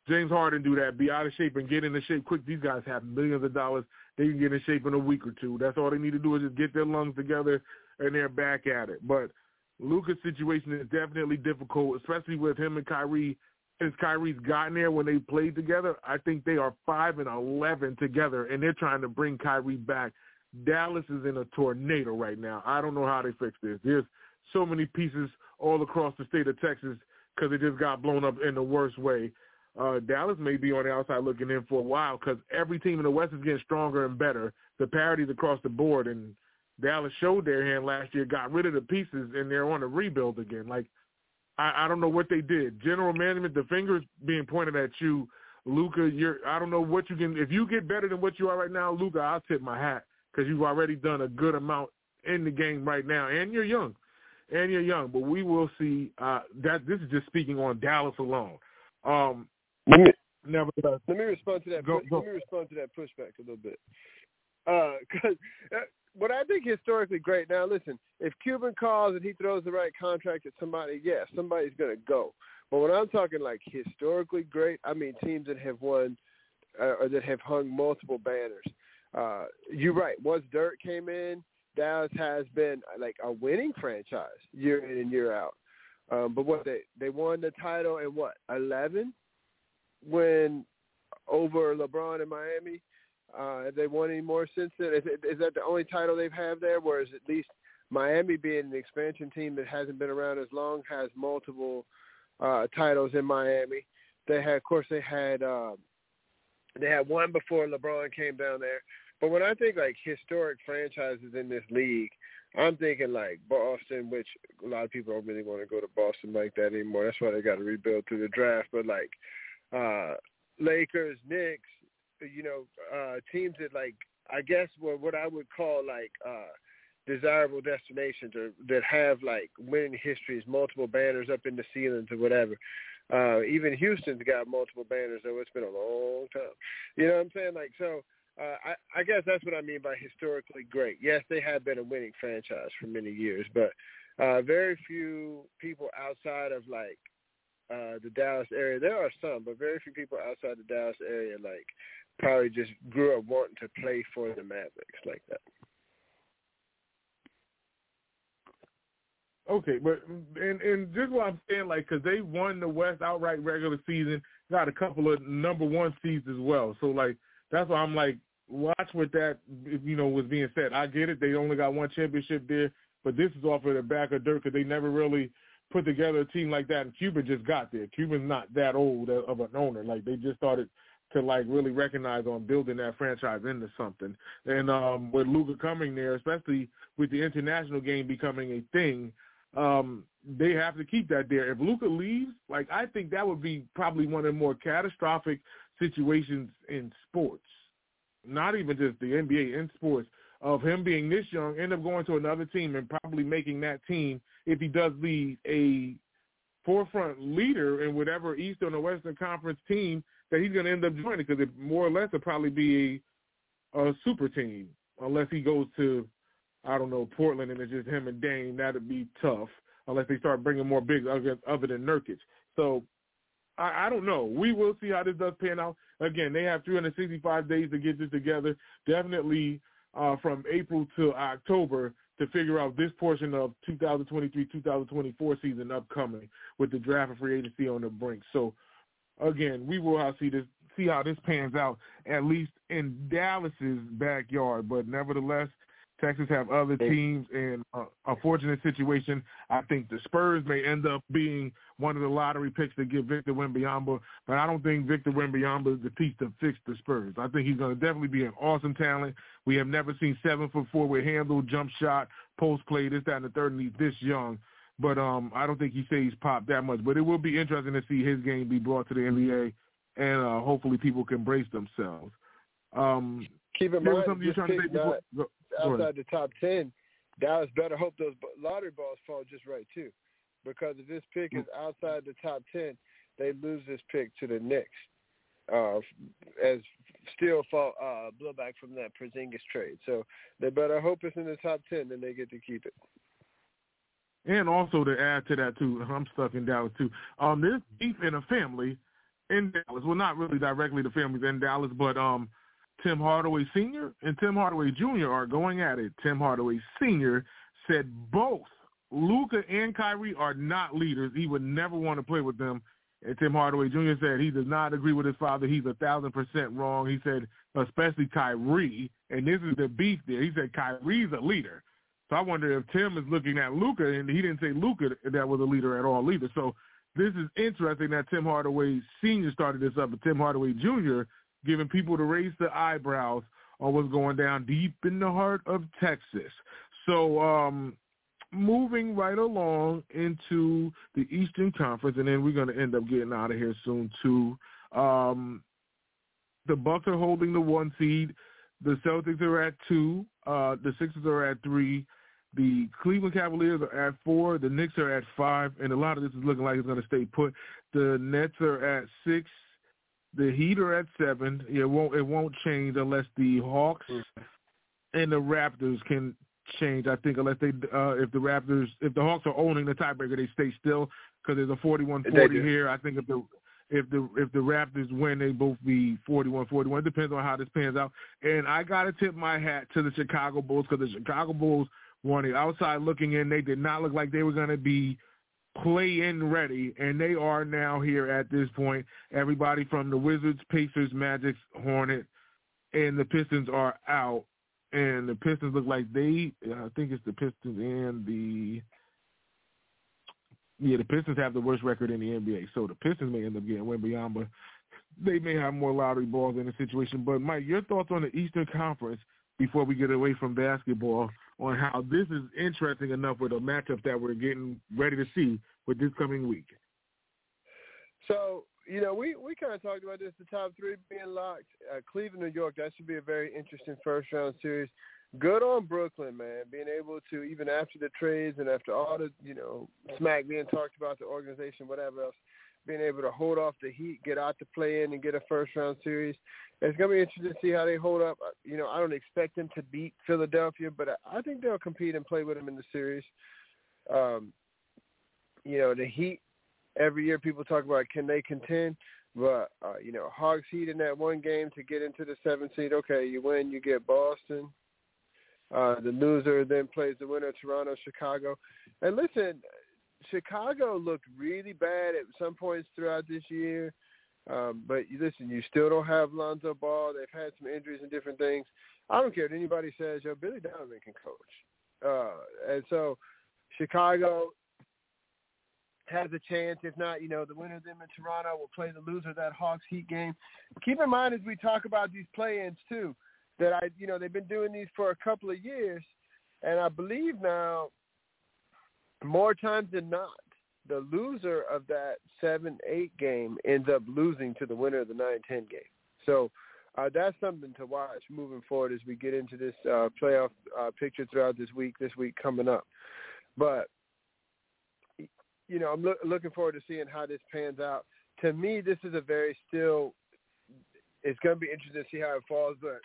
James Harden do that, be out of shape and get into shape quick. These guys have millions of dollars. They can get in shape in a week or two. That's all they need to do is just get their lungs together and they're back at it. But Luka's situation is definitely difficult, especially with him and Kyrie since Kyrie's gotten there when they played together, I think they are five and eleven together, and they're trying to bring Kyrie back. Dallas is in a tornado right now. I don't know how they fix this. There's so many pieces all across the state of Texas because it just got blown up in the worst way. Uh, Dallas may be on the outside looking in for a while because every team in the West is getting stronger and better. The parities across the board, and Dallas showed their hand last year, got rid of the pieces, and they're on a rebuild again. Like I, I don't know what they did. General management, the fingers being pointed at you, Luka. You're I don't know what you can. If you get better than what you are right now, Luka, I'll tip my hat because you've already done a good amount in the game right now, and you're young, and you're young. But we will see. Uh, that this is just speaking on Dallas alone. Um, let me nevertheless, let me respond to that. Go, go. Let me respond to that pushback a little bit. Because uh, what I think historically great. Now, listen, if Cuban calls and he throws the right contract at somebody, yes, somebody's going to go. But when I'm talking like historically great, I mean teams that have won uh, or that have hung multiple banners. Uh, you're right. Once Dirk came in, Dallas has been like a winning franchise year in and year out. Um, but what they they won the title in what eleven when over LeBron in Miami. Uh, have they won any more since then? Is, it, is that the only title they've had there? Whereas at least Miami, being an expansion team that hasn't been around as long, has multiple uh, titles in Miami. They had, of course, they had uh, they had one before LeBron came down there. But when I think like historic franchises in this league, I'm thinking like Boston, which a lot of people don't really want to go to Boston like that anymore. That's why they got to rebuild through the draft. But like uh Lakers, Knicks, you know, uh teams that like I guess were what I would call like uh desirable destinations or that have like winning histories, multiple banners up in the ceilings or whatever. Uh even Houston's got multiple banners though it's been a long time. You know what I'm saying? Like so uh, I, I guess that's what I mean by historically great. Yes, they have been a winning franchise for many years, but uh, very few people outside of like uh, the Dallas area. There are some, but very few people outside the Dallas area like probably just grew up wanting to play for the Mavericks like that. Okay, but and and just what I'm saying, like, because they won the West outright regular season, got a couple of number one seeds as well. So like that's why I'm like, watch what that you know was being said. I get it; they only got one championship there, but this is off of the back of Dirk because they never really put together a team like that. And Cuban just got there. Cuban's not that old of an owner; like they just started to like really recognize on building that franchise into something. And um with Luka coming there, especially with the international game becoming a thing, um, they have to keep that there. If Luka leaves, like I think that would be probably one of the more catastrophic situations in sports. Not even just the NBA in sports of him being this young, end up going to another team and probably making that team, if he does lead a forefront leader in whatever Eastern or Western Conference team that he's going to end up joining because it more or less will probably be a, super team unless he goes to, I don't know, Portland and it's just him and Dame. That would be tough unless they start bringing more big other, other than Nurkic. So I, I don't know. We will see how this does pan out. Again, they have 365 days to get this together. Definitely uh, from April to October to figure out this portion of 2023-2024 season upcoming with the draft and free agency on the brink. So again, we will see this see how this pans out at least in Dallas's backyard. But nevertheless, Texas have other teams in a, uh, a fortunate situation. I think the Spurs may end up being one of the lottery picks to get Victor Wembanyama, but I don't think Victor Wembanyama is the piece to fix the Spurs. I think he's going to definitely be an awesome talent. We have never seen seven foot four with handle, jump shot, post play, this, that, and the third, and he's this young. But um, I don't think he stays popped that much. But it will be interesting to see his game be brought to the NBA, and uh, hopefully people can brace themselves. Um, Keep in mind, something you're trying to say before? Go, outside the top ten, Dallas better hope those lottery balls fall just right too, because if this pick is outside the top ten, they lose this pick to the Knicks. Uh, as still fall uh, blowback from that Porzingis trade, so they better hope it's in the top ten, then they get to keep it. And also to add to that too, I'm stuck in Dallas too. Um, there's beef in a family in Dallas. Well, not really directly the families in Dallas, but um, Tim Hardaway Sr. and Tim Hardaway Jr. are going at it. Tim Hardaway Sr. said both Luka and Kyrie are not leaders. He would never want to play with them. And Tim Hardaway Jr. said he does not agree with his father. He's a thousand percent wrong. He said, especially Kyrie, and this is the beef there. He said Kyrie's a leader. So I wonder if Tim is looking at Luka, and he didn't say Luka that was a leader at all either. So this is interesting that Tim Hardaway Sr. started this up, but Tim Hardaway Jr. giving people to raise their eyebrows on what's going down deep in the heart of Texas. So um, moving right along into the Eastern Conference, and then we're going to end up getting out of here soon too. Um, the Bucks are holding the one seed. The Celtics are at two. Uh, the Sixers are at three. The Cleveland Cavaliers are at four. The Knicks are at five, and a lot of this is looking like it's going to stay put. The Nets are at six. The Heat are at seven. It won't it won't change unless the Hawks and the Raptors can change. I think unless they uh, if the Raptors if the Hawks are owning the tiebreaker, they stay still because there's a 41-40 here. I think if the if the if the Raptors win, they both be 41-41. It depends on how this pans out. And I gotta tip my hat to the Chicago Bulls because the Chicago Bulls were on the outside looking in. They did not look like they were gonna be play in ready, and they are now here at this point. Everybody from the Wizards, Pacers, Magic, Hornet, and the Pistons are out. And the Pistons look like they, I think it's the Pistons and the yeah, the Pistons have the worst record in the NBA, so the Pistons may end up getting Wembanyama. They may have more lottery balls in the situation. But Mike, your thoughts on the Eastern Conference before we get away from basketball on how this is interesting enough with a matchup that we're getting ready to see with this coming week. So you know, we we kind of talked about this. The top three being locked. Uh, Cleveland, New York. That should be a very interesting first round series good on Brooklyn, man, being able to even after the trades and after all the you know smack being talked about the organization, whatever else, being able to hold off the Heat, get out to play in, and get a first round series. It's gonna be interesting to see how they hold up. Uh, you know, I don't expect them to beat Philadelphia, but I think they'll compete and play with them in the series. Um, you know, the Heat. Every year, people talk about can they contend. But uh, you know, Hawks Heat in that one game to get into the seventh seed. Okay, you win, you get Boston. Uh, the loser then plays the winner, Toronto, Chicago. And listen, Chicago looked really bad at some points throughout this year. Um, but listen, you still don't have Lonzo Ball. They've had some injuries and different things. I don't care what anybody says. Yo, Billy Donovan can coach, uh, and so Chicago has a chance. If not, you know, the winner of them in Toronto will play the loser of that Hawks Heat game. Keep in mind as we talk about these play-ins too that I, you know, they've been doing these for a couple of years, and I believe now, more times than not, the loser of that seven-eight game ends up losing to the winner of the nine-ten game. So uh, that's something to watch moving forward as we get into this uh, playoff uh, picture throughout this week. This week coming up, but you know, I'm lo- looking forward to seeing how this pans out. To me, this is a very still. It's going to be interesting to see how it falls, but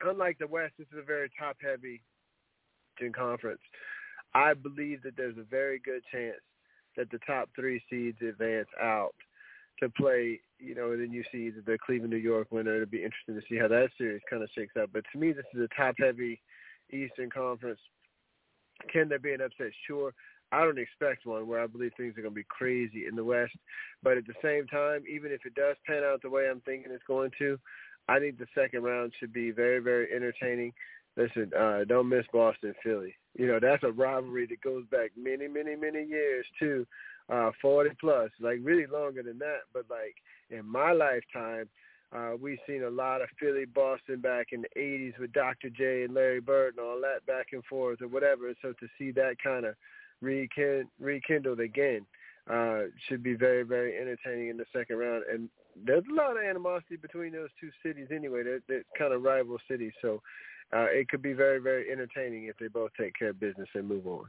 unlike the West, this is a very top-heavy conference. I believe that there's a very good chance that the top three seeds advance out to play, you know, and then you see the Cleveland, New York winner. It'll be interesting to see how that series kind of shakes out. But to me, this is a top-heavy Eastern Conference. Can there be an upset? Sure. I don't expect one where I believe things are going to be crazy in the West. But at the same time, even if it does pan out the way I'm thinking it's going to, I think the second round should be very, very entertaining. Listen, uh, don't miss Boston Philly. You know, that's a rivalry that goes back many, many, many years too. Uh, 40 plus, like really longer than that. But like in my lifetime, uh, we've seen a lot of Philly Boston back in the 80s with Dr. J and Larry Bird and all that back and forth or whatever. So to see that kind of rekind- rekindled again uh, should be very, very entertaining in the second round. And there's a lot of animosity between those two cities anyway. They're, they're kind of rival cities, so uh, it could be very, very entertaining if they both take care of business and move on.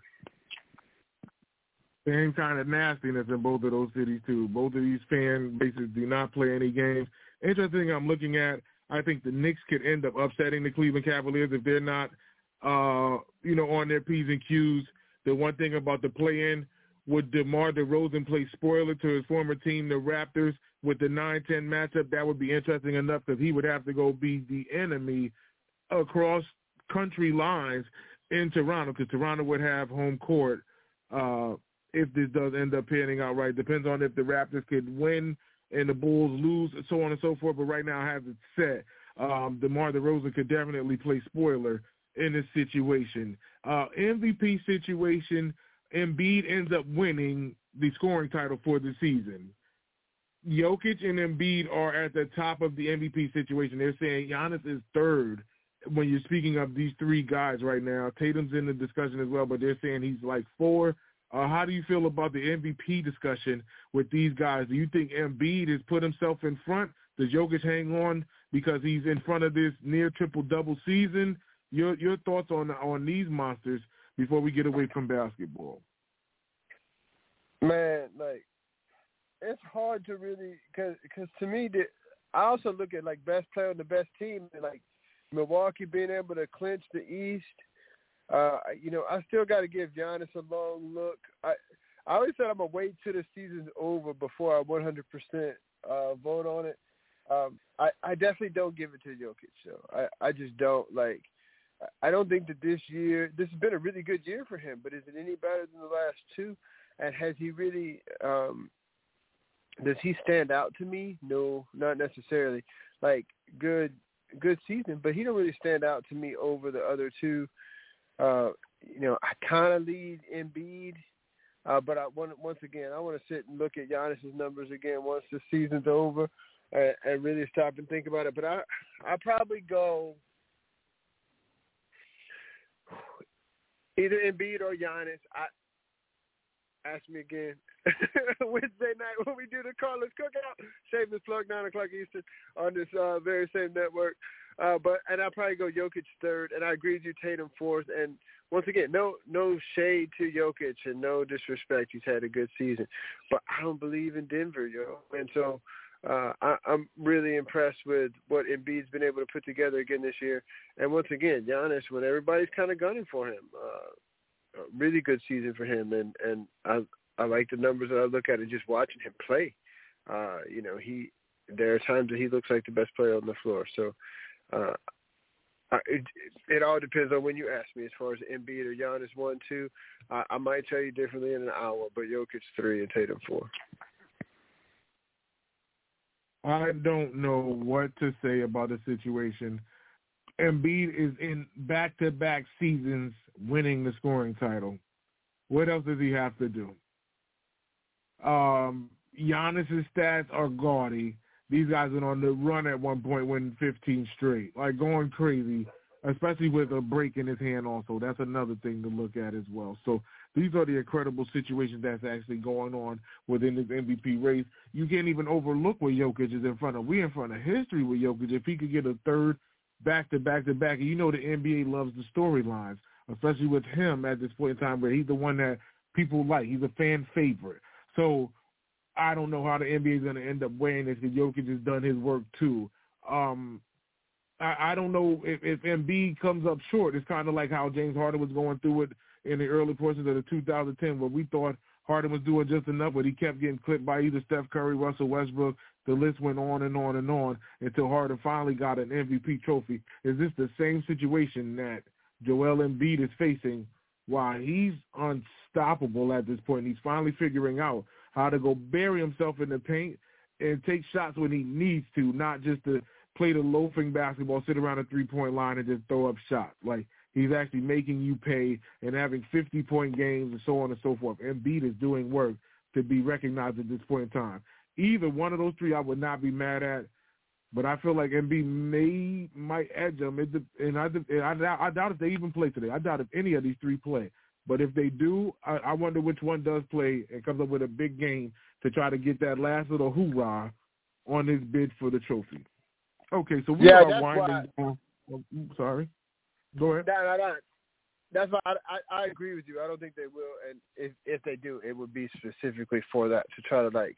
Same kind of nastiness in both of those cities too. Both of these fan bases do not play any games. Interesting. I'm looking at. I think the Knicks could end up upsetting the Cleveland Cavaliers if they're not, uh, you know, on their p's and q's. The one thing about the play-in, would DeMar DeRozan play spoiler to his former team, the Raptors? with the 9-10 matchup, that would be interesting enough because he would have to go be the enemy across country lines in Toronto because Toronto would have home court uh, if this does end up panning out right. Depends on if the Raptors could win and the Bulls lose, so on and so forth. But right now, I have it set. Um, DeMar DeRozan could definitely play spoiler in this situation. Uh, MVP situation, Embiid ends up winning the scoring title for the season. Jokic and Embiid are at the top of the MVP situation. They're saying Giannis is third when you're speaking of these three guys right now. Tatum's in the discussion as well, but they're saying he's like four. Uh, how do you feel about the MVP discussion with these guys? Do you think Embiid has put himself in front? Does Jokic hang on because he's in front of this near triple double season? Your your thoughts on on these monsters before we get away from basketball? Man, like it's hard to really because cause to me that I also look at like best player on the best team and like Milwaukee being able to clinch the East. Uh, you know, I still got to give Giannis a long look. I I always said I'm gonna wait till the season's over before I 100% uh, vote on it. Um, I I definitely don't give it to Jokic. So I I just don't like. I don't think that this year this has been a really good year for him, but is it any better than the last two? And has he really um does he stand out to me? No, not necessarily. Like good good season, but he don't really stand out to me over the other two. Uh, you know, I kind of lead Embiid, uh, but I want once again I want to sit and look at Giannis's numbers again once the season's over, and, and really stop and think about it. But I I probably go either Embiid or Giannis. I ask me again Wednesday night when we do the Carlos Cookout. Shameless plug, nine o'clock Eastern on this uh, very same network. Uh, but and I'll probably go Jokic third, and I agree with you, Tatum fourth. And once again, no no shade to Jokic and no disrespect. He's had a good season, but I don't believe in Denver, yo. And so uh, I, I'm really impressed with what Embiid's been able to put together again this year. And once again, Giannis, when everybody's kind of gunning for him, uh, a really good season for him. And and I I like the numbers that I look at and just watching him play. Uh, you know, he there are times that he looks like the best player on the floor. So uh, it, it all depends on when you ask me. As far as Embiid or Giannis one, two, I, I might tell you differently in an hour, but Jokic three and Tatum four. I don't know what to say about the situation. Embiid is in back-to-back seasons winning the scoring title. What else does he have to do? Um, Giannis's stats are gaudy these guys went on the run at one point, winning 15 straight, like going crazy, especially with a break in his hand. Also, that's another thing to look at as well. So these are the incredible situations that's actually going on within this MVP race. You can't even overlook what Jokic is in front of. We're in front of history with Jokic. If he could get a third back to back to back, you know the NBA loves the storylines, especially with him at this point in time where he's the one that people like. He's a fan favorite. So I don't know how the NBA is going to end up weighing this because Jokic has done his work too. Um, I, I don't know if, if Embiid comes up short. It's kind of like how James Harden was going through it in the early portions of the 2010 where we thought Harden was doing just enough, but he kept getting clipped by either Steph Curry, Russell Westbrook. The list went on and on and on until Harden finally got an MVP trophy. Is this the same situation that Joel Embiid is facing? Why he's unstoppable at this point. He's finally figuring out how to go bury himself in the paint and take shots when he needs to, not just to play the loafing basketball, sit around the three-point line and just throw up shots. Like he's actually making you pay and having 50-point games and so on and so forth. Embiid is doing work to be recognized at this point in time. Either one of those three I would not be mad at, but I feel like Embiid may might edge them. It, and I, I, doubt, I doubt if they even play today. I doubt if any of these three play. But if they do, I, I wonder which one does play and comes up with a big game to try to get that last little hoorah on his bid for the trophy. Okay, so we yeah, are winding down. Oh, mm, sorry. Go ahead. That's why I, I, I agree with you. I don't think they will, and if if they do, it would be specifically for that to try to like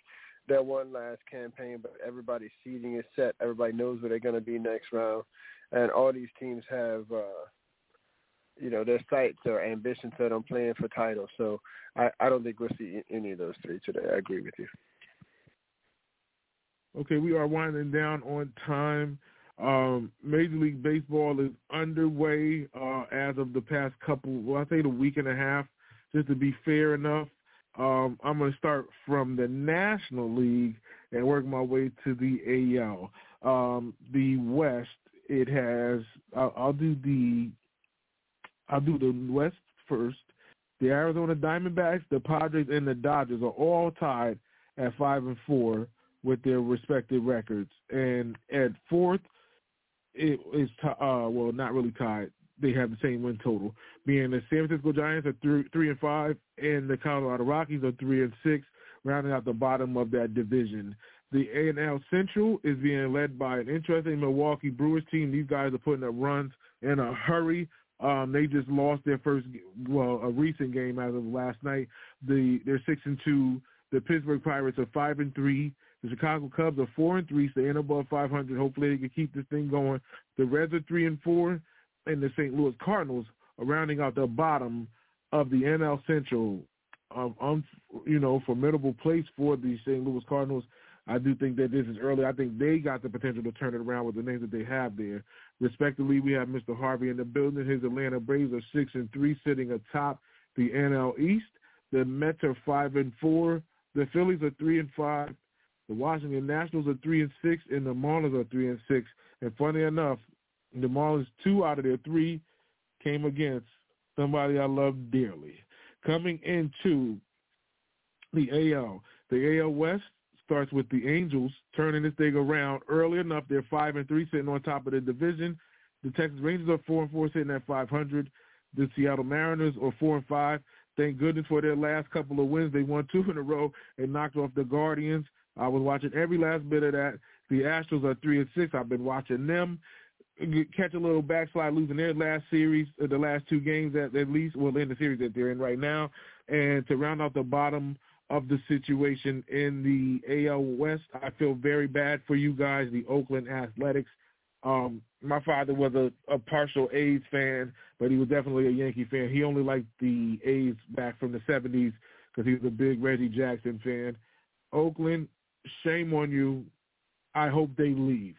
that one last campaign. But everybody's seeding is set. Everybody knows where they're going to be next round, and all these teams have uh, you know, their sights or ambitions set on playing for titles. So I, I don't think we'll see any of those three today. I agree with you. Okay, we are winding down on time. Um, Major League Baseball is underway uh, as of the past couple, well, I say the week and a half, just to be fair enough. Um, I'm going to start from the National League and work my way to the AL. Um, the West, it has, I'll, I'll do the I'll do the West first. The Arizona Diamondbacks, the Padres, and the Dodgers are all tied at five and four with their respective records. And at fourth, it is uh, well, not really tied. They have the same win total, being the San Francisco Giants are three, three and five, and the Colorado Rockies are three and six, rounding out the bottom of that division. The AL Central is being led by an interesting Milwaukee Brewers team. These guys are putting up runs in a hurry. Um, they just lost their first, well, a recent game as of last night. The they're six and two. The Pittsburgh Pirates are five and three. The Chicago Cubs are four and three, staying above 500. Hopefully, they can keep this thing going. The Reds are three and four, and the St. Louis Cardinals are rounding out the bottom of the NL Central. Um, um, you know, formidable place for the St. Louis Cardinals. I do think that this is early. I think they got the potential to turn it around with the names that they have there. Respectively, we have Mr. Harvey in the building. His Atlanta Braves are six and three, sitting atop the NL East. The Mets are five and four. The Phillies are three and five. The Washington Nationals are three and six, and the Marlins are three and six. And funny enough, the Marlins two out of their three came against somebody I love dearly. Coming into the AL, the AL West starts with the Angels turning this thing around early enough. They're five and three, sitting on top of the division. The Texas Rangers are four and four, sitting at five hundred. The Seattle Mariners are four and five. Thank goodness for their last couple of wins. They won two in a row and knocked off the Guardians. I was watching every last bit of that. The Astros are three and six. I've been watching them catch a little backslide, losing their last series, uh, the last two games at, at least, well, in the series that they're in right now. And to round out the bottom of the situation in the AL West, I feel very bad for you guys, the Oakland Athletics. Um, my father was a, a partial A's fan, but he was definitely a Yankee fan. He only liked the A's back from the 70s because he was a big Reggie Jackson fan. Oakland, shame on you. I hope they leave.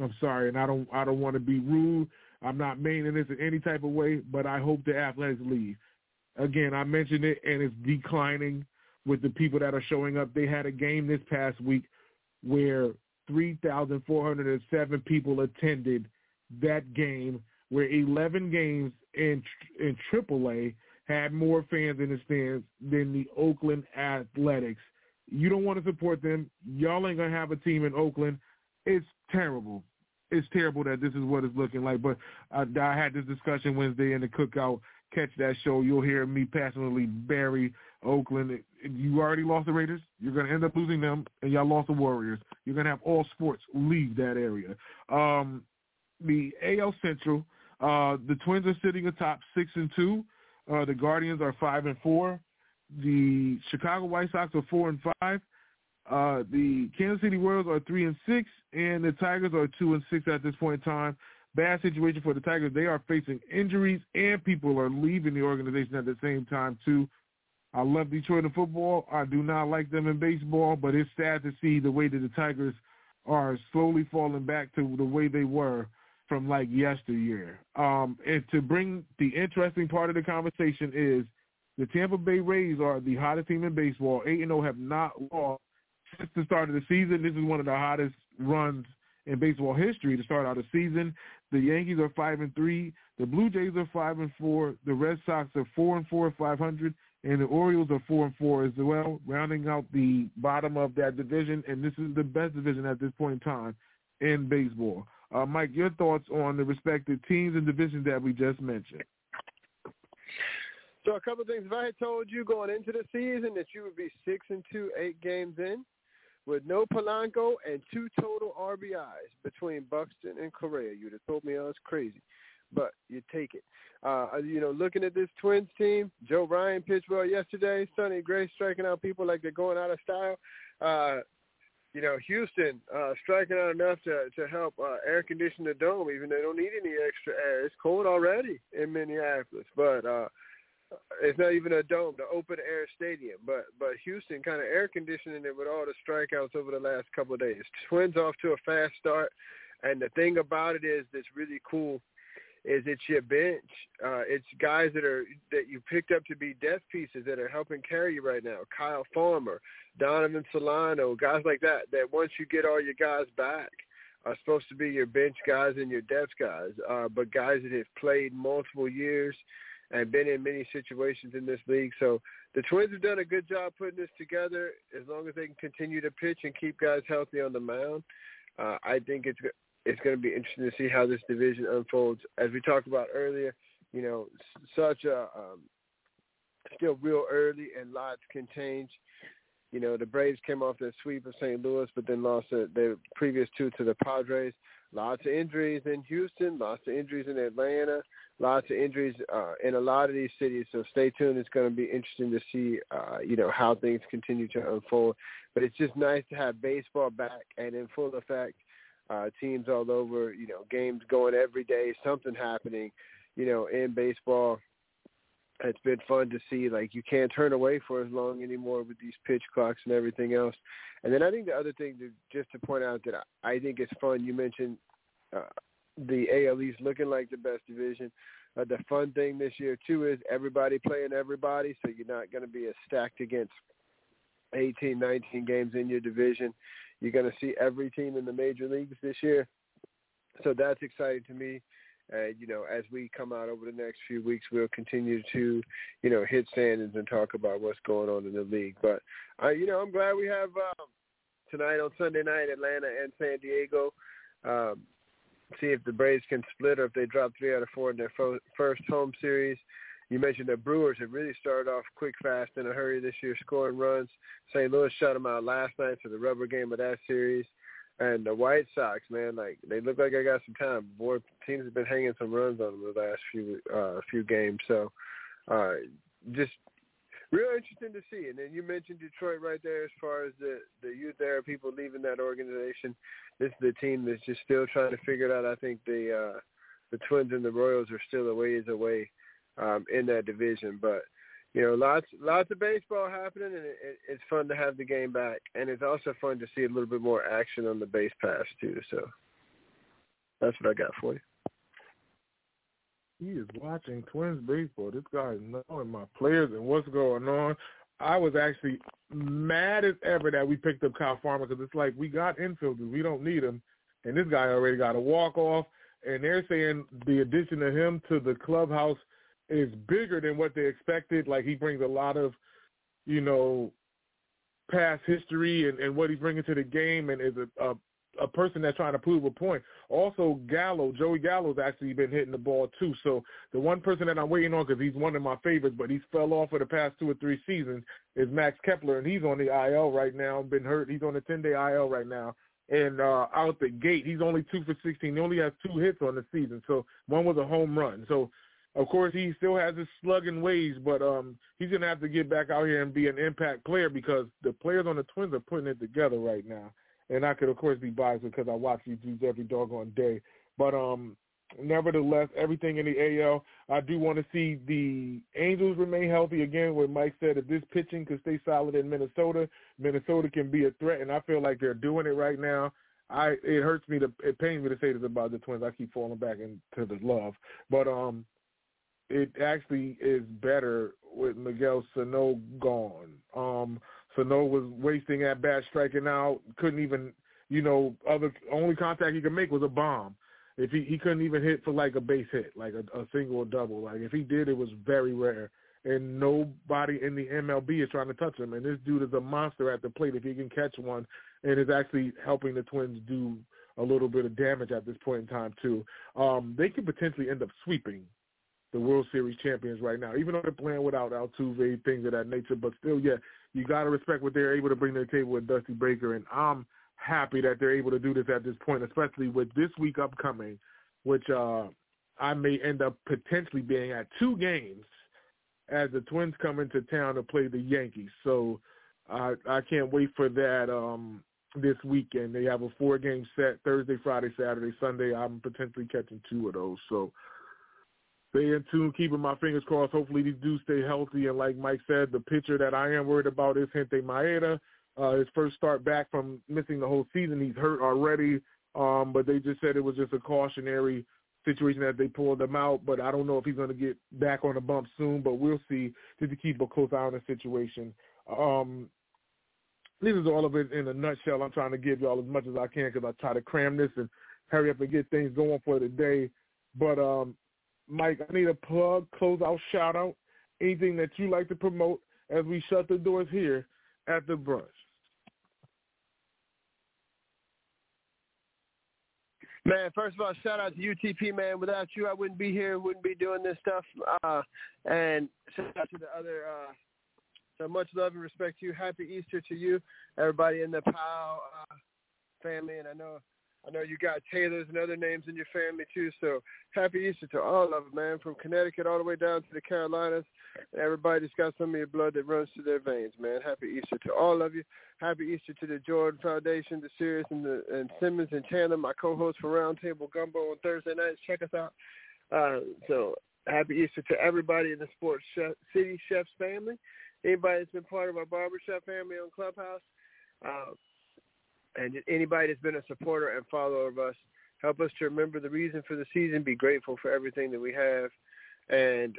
I'm sorry, and I don't I don't want to be rude. I'm not meaning this in any type of way, but I hope the Athletics leave. Again, I mentioned it, and it's declining with the people that are showing up. They had a game this past week where 3,407 people attended that game, where 11 games in in AAA had more fans in the stands than the Oakland Athletics. You don't want to support them. Y'all ain't gonna have a team in Oakland. It's terrible. It's terrible that this is what it's looking like. But I, I had this discussion Wednesday in the cookout. Catch that show. You'll hear me passionately bury Oakland. You already lost the Raiders. You're going to end up losing them, and y'all lost the Warriors. You're going to have all sports leave that area. Um, the AL Central, uh, the Twins are sitting atop six and two. Uh, the Guardians are five and four. The Chicago White Sox are four and five. Uh, the Kansas City Royals are three and six, and the Tigers are two and six at this point in time. Bad situation for the Tigers. They are facing injuries, and people are leaving the organization at the same time too. I love Detroit in football. I do not like them in baseball, but it's sad to see the way that the Tigers are slowly falling back to the way they were from like yesteryear. Um, and to bring the interesting part of the conversation is the Tampa Bay Rays are the hottest team in baseball. 8 and 0 have not lost since the start of the season. This is one of the hottest runs in baseball history to start out a season. The Yankees are five and three. The Blue Jays are five and four. The Red Sox are four and four, five hundred, and the Orioles are four and four as well, rounding out the bottom of that division. And this is the best division at this point in time in baseball. Uh, Mike, your thoughts on the respective teams and divisions that we just mentioned? So a couple of things. If I had told you going into the season that you would be six and two, eight games in, with no Polanco and two total RBIs between Buxton and Correa. You'd have told me I was crazy, but you take it. Uh, you know, looking at this Twins team, Joe Ryan pitched well yesterday. Sonny Gray striking out people like they're going out of style. Uh, you know, Houston uh, striking out enough to to help uh, air condition the dome, even they don't need any extra air. It's cold already in Minneapolis, but uh, it's not even a dome, the open air stadium. But but Houston kind of air conditioning it with all the strikeouts over the last couple of days. Twins off to a fast start, and the thing about it is that's really cool is it's your bench. Uh, it's guys that are that you picked up to be depth pieces that are helping carry you right now. Kyle Farmer, Donovan Solano, guys like that. That once you get all your guys back, are supposed to be your bench guys and your depth guys, uh, but guys that have played multiple years and been in many situations in this league. So the Twins have done a good job putting this together. As long as they can continue to pitch and keep guys healthy on the mound, uh, I think it's it's going to be interesting to see how this division unfolds. As we talked about earlier, you know, such a um, still real early and lots can change. You know, the Braves came off that sweep of St. Louis, but then lost their previous two to the Padres. Lots of injuries in Houston, lots of injuries in Atlanta, lots of injuries uh, in a lot of these cities. So stay tuned. It's going to be interesting to see, uh, you know, how things continue to unfold. But it's just nice to have baseball back and in full effect. Uh, teams all over, you know, games going every day, something happening, you know, in baseball it's been fun to see. Like you can't turn away for as long anymore with these pitch clocks and everything else. And then I think the other thing to just to point out that I, I think is fun. You mentioned uh, the AL East looking like the best division. Uh, the fun thing this year too is everybody playing everybody, so you're not going to be as stacked against 18, 19 games in your division. You're going to see every team in the major leagues this year, so that's exciting to me. And, you know, as we come out over the next few weeks, we'll continue to, you know, hit standards and talk about what's going on in the league. But, uh, you know, I'm glad we have um, tonight on Sunday night, Atlanta and San Diego. Um, see if the Braves can split or if they drop three out of four in their fo- first home series. You mentioned the Brewers have really started off quick, fast, in a hurry this year, scoring runs. St. Louis shut them out last night for the rubber game of that series. And the White Sox, man, like they look like I got some time. Boy, teams have been hanging some runs on them the last few uh, few games. So, uh, just real interesting to see. And then you mentioned Detroit right there as far as the the youth era people leaving that organization. This is the team that's just still trying to figure it out. I think the uh, the Twins and the Royals are still a ways away um, in that division, but you know, lots lots of baseball happening, and it, it, it's fun to have the game back, and it's also fun to see a little bit more action on the base pass too. So that's what I got for you. He is watching Twins baseball. This guy is knowing my players and what's going on. I was actually mad as ever that we picked up Kyle Farmer because it's like we got infielders, we don't need him, and this guy already got a walk off, and they're saying the addition of him to the clubhouse is bigger than what they expected. Like he brings a lot of, you know, past history and, and what he's bringing to the game, and is a, a a person that's trying to prove a point. Also, Gallo, Joey Gallo's actually been hitting the ball too. So the one person that I'm waiting on because he's one of my favorites, but he's fell off for the past two or three seasons is Max Kepler, and he's on the IL right now. Been hurt. He's on the 10 day IL right now. And uh, out the gate, he's only two for 16. He only has two hits on the season. So one was a home run. So of course, he still has his slugging ways, but um, he's gonna have to get back out here and be an impact player because the players on the Twins are putting it together right now. And I could, of course, be biased because I watch these dudes every doggone day. But um, nevertheless, everything in the AL, I do want to see the Angels remain healthy again. What Mike said, if this pitching could stay solid in Minnesota, Minnesota can be a threat, and I feel like they're doing it right now. I it hurts me to it pains me to say this about the Twins. I keep falling back into the love, but um, it actually is better with Miguel Sano gone. Um, Sano was wasting at bat, striking out, couldn't even, you know, other only contact he could make was a bomb. If he he couldn't even hit for like a base hit, like a, a single or double. Like if he did, it was very rare. And nobody in the MLB is trying to touch him. And this dude is a monster at the plate if he can catch one, and is actually helping the Twins do a little bit of damage at this point in time too. Um, they could potentially end up sweeping the World Series champions right now, even though they're playing without Altuve, things of that nature. But still, yeah, you got to respect what they're able to bring to the table with Dusty Baker, and I'm happy that they're able to do this at this point, especially with this week upcoming, which uh, I may end up potentially being at two games as the Twins come into town to play the Yankees. So I I can't wait for that um, this weekend. They have a four game set Thursday, Friday, Saturday, Sunday. I'm potentially catching two of those. So stay in tune, keeping my fingers crossed. Hopefully these dudes stay healthy. And like Mike said, the pitcher that I am worried about is Kenta Maeda. Uh, his first start back from missing the whole season. He's hurt already, um, but they just said it was just a cautionary situation that they pulled him out. But I don't know if he's going to get back on the bump soon, but we'll see just to keep a close eye on the situation. Um, this is all of it in a nutshell. I'm trying to give y'all as much as I can because I try to cram this and hurry up and get things going for the day. But um, Mike, I need a plug, close out, shout out, anything that you like to promote as we shut the doors here at the brunch. Man, first of all, shout out to UTP, man. Without you, I wouldn't be here, wouldn't be doing this stuff. Uh, and shout out to the other. Uh, so much love and respect to you. Happy Easter to you, everybody in the Powell uh, family. And I know I know you got Taylors and other names in your family too. So happy Easter to all of them, man, from Connecticut all the way down to the Carolinas. Everybody's got some of your blood that runs through their veins, man. Happy Easter to all of you. Happy Easter to the Jordan Foundation, the Sirius and the and Simmons and Chandler, my co-hosts for Roundtable Gumbo on Thursday nights. Check us out. Uh, so happy Easter to everybody in the Sports Chef, City Chefs family. Anybody that's been part of our barbershop family on Clubhouse. Uh, and anybody that's been a supporter and follower of us, help us to remember the reason for the season, be grateful for everything that we have, and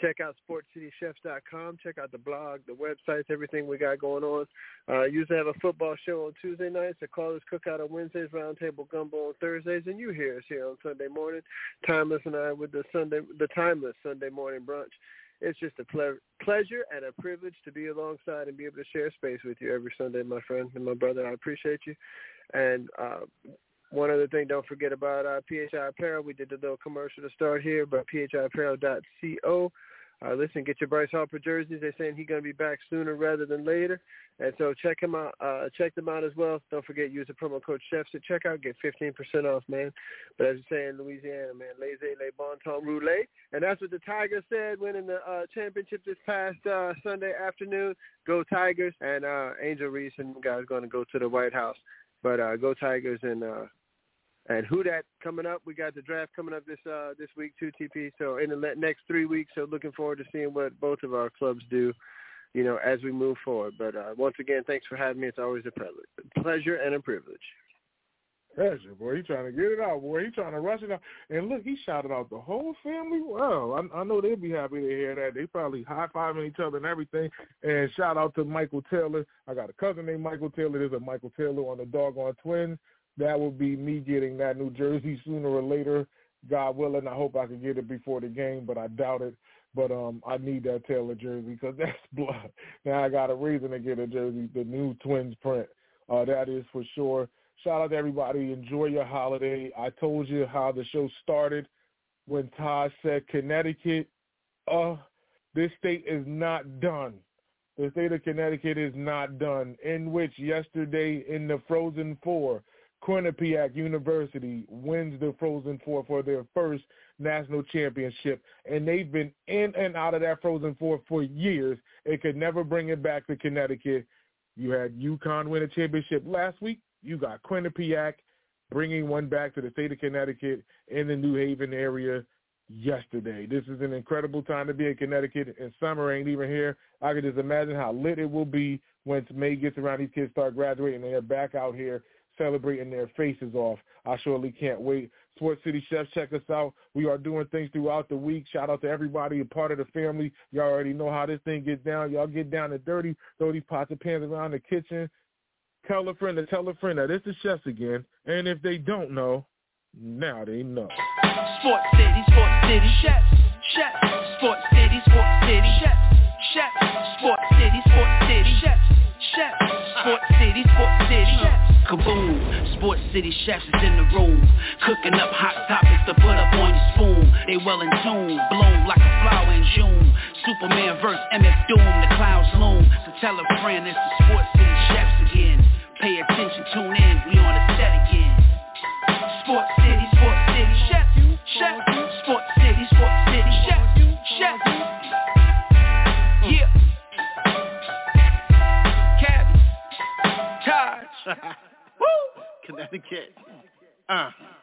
check out sportscitychefs.com. Check out the blog, the websites, everything we got going on. Uh, usually have a football show on Tuesday nights, a callers cookout on Wednesdays, roundtable gumbo on Thursdays, and you hear us here on Sunday morning. Tymeless and I with the Sunday, the Tymeless Sunday morning brunch it's just a ple- pleasure and a privilege to be alongside and be able to share space with you every Sunday, my friend and my brother. I appreciate you. And uh, one other thing, don't forget about uh, PHI Apparel. We did the little commercial to start here, but PHI phiapparel.co. Uh, listen, get your Bryce Harper jerseys. They're saying he's going to be back sooner rather than later. And so check him out. Uh, check them out as well. Don't forget, use the promo code CHEFS at checkout. Get 15% off, man. But as you say in Louisiana, man, laissez les bon temps rouler. And that's what the Tigers said winning the uh, championship this past uh, Sunday afternoon. Go Tigers. And uh, Angel Reese and guys going to go to the White House. But uh, go Tigers and uh, and who that coming up? We got the draft coming up this uh, this week too, TP. So in the next three weeks, so looking forward to seeing what both of our clubs do, you know, as we move forward. But uh, once again, thanks for having me. It's always a pleasure and a privilege. Pleasure, boy. He trying to get it out, boy. He trying to rush it out. And look, he shouted out the whole family. Well, I, I know they'd be happy to hear that. They probably high fiving each other and everything. And shout out to Michael Taylor. I got a cousin named Michael Taylor. There's a Michael Taylor on the Doggone Twins that will be me getting that New Jersey sooner or later. God willing, I hope I can get it before the game, but I doubt it. But um, I need that Taylor jersey because that's blood. Now I got a reason to get a jersey, the new Twins print. Uh, that is for sure. Shout out to everybody. Enjoy your holiday. I told you how the show started when Todd said Connecticut. Uh, this state is not done. The state of Connecticut is not done. In which yesterday in the Frozen Four, Quinnipiac University wins the Frozen Four for their first national championship, and they've been in and out of that Frozen Four for years. It could never bring it back to Connecticut. You had UConn win a championship last week. You got Quinnipiac bringing one back to the state of Connecticut in the New Haven area yesterday. This is an incredible time to be in Connecticut, and summer ain't even here. I can just imagine how lit it will be once May gets around. These kids start graduating, and they're back out here celebrating their faces off. I surely can't wait. Sports City Chefs, check us out. We are doing things throughout the week. Shout out to everybody, a part of the family. Y'all already know how this thing gets down. Y'all get down and dirty, throw these pots and pans around the kitchen. Tell a friend to tell a friend that it's the chefs again. And if they don't know, now they know. Sports City, Sports City, chefs, chefs. Sports City, Sports City, chefs, chefs. Sports City, Sports City, chefs, chefs. Sports City, Sports City, kaboom. Sports City chefs is in the room. Cooking up hot topics to put up on your spoon. They well in tune, bloom like a flower in June. Superman verse MF Doom, the clouds loom. So tell a friend it's the Sports City chefs again. Pay attention, tune in, we on the set again. Sports City, Sports City, chefs, chefs Taj Connecticut. Uh.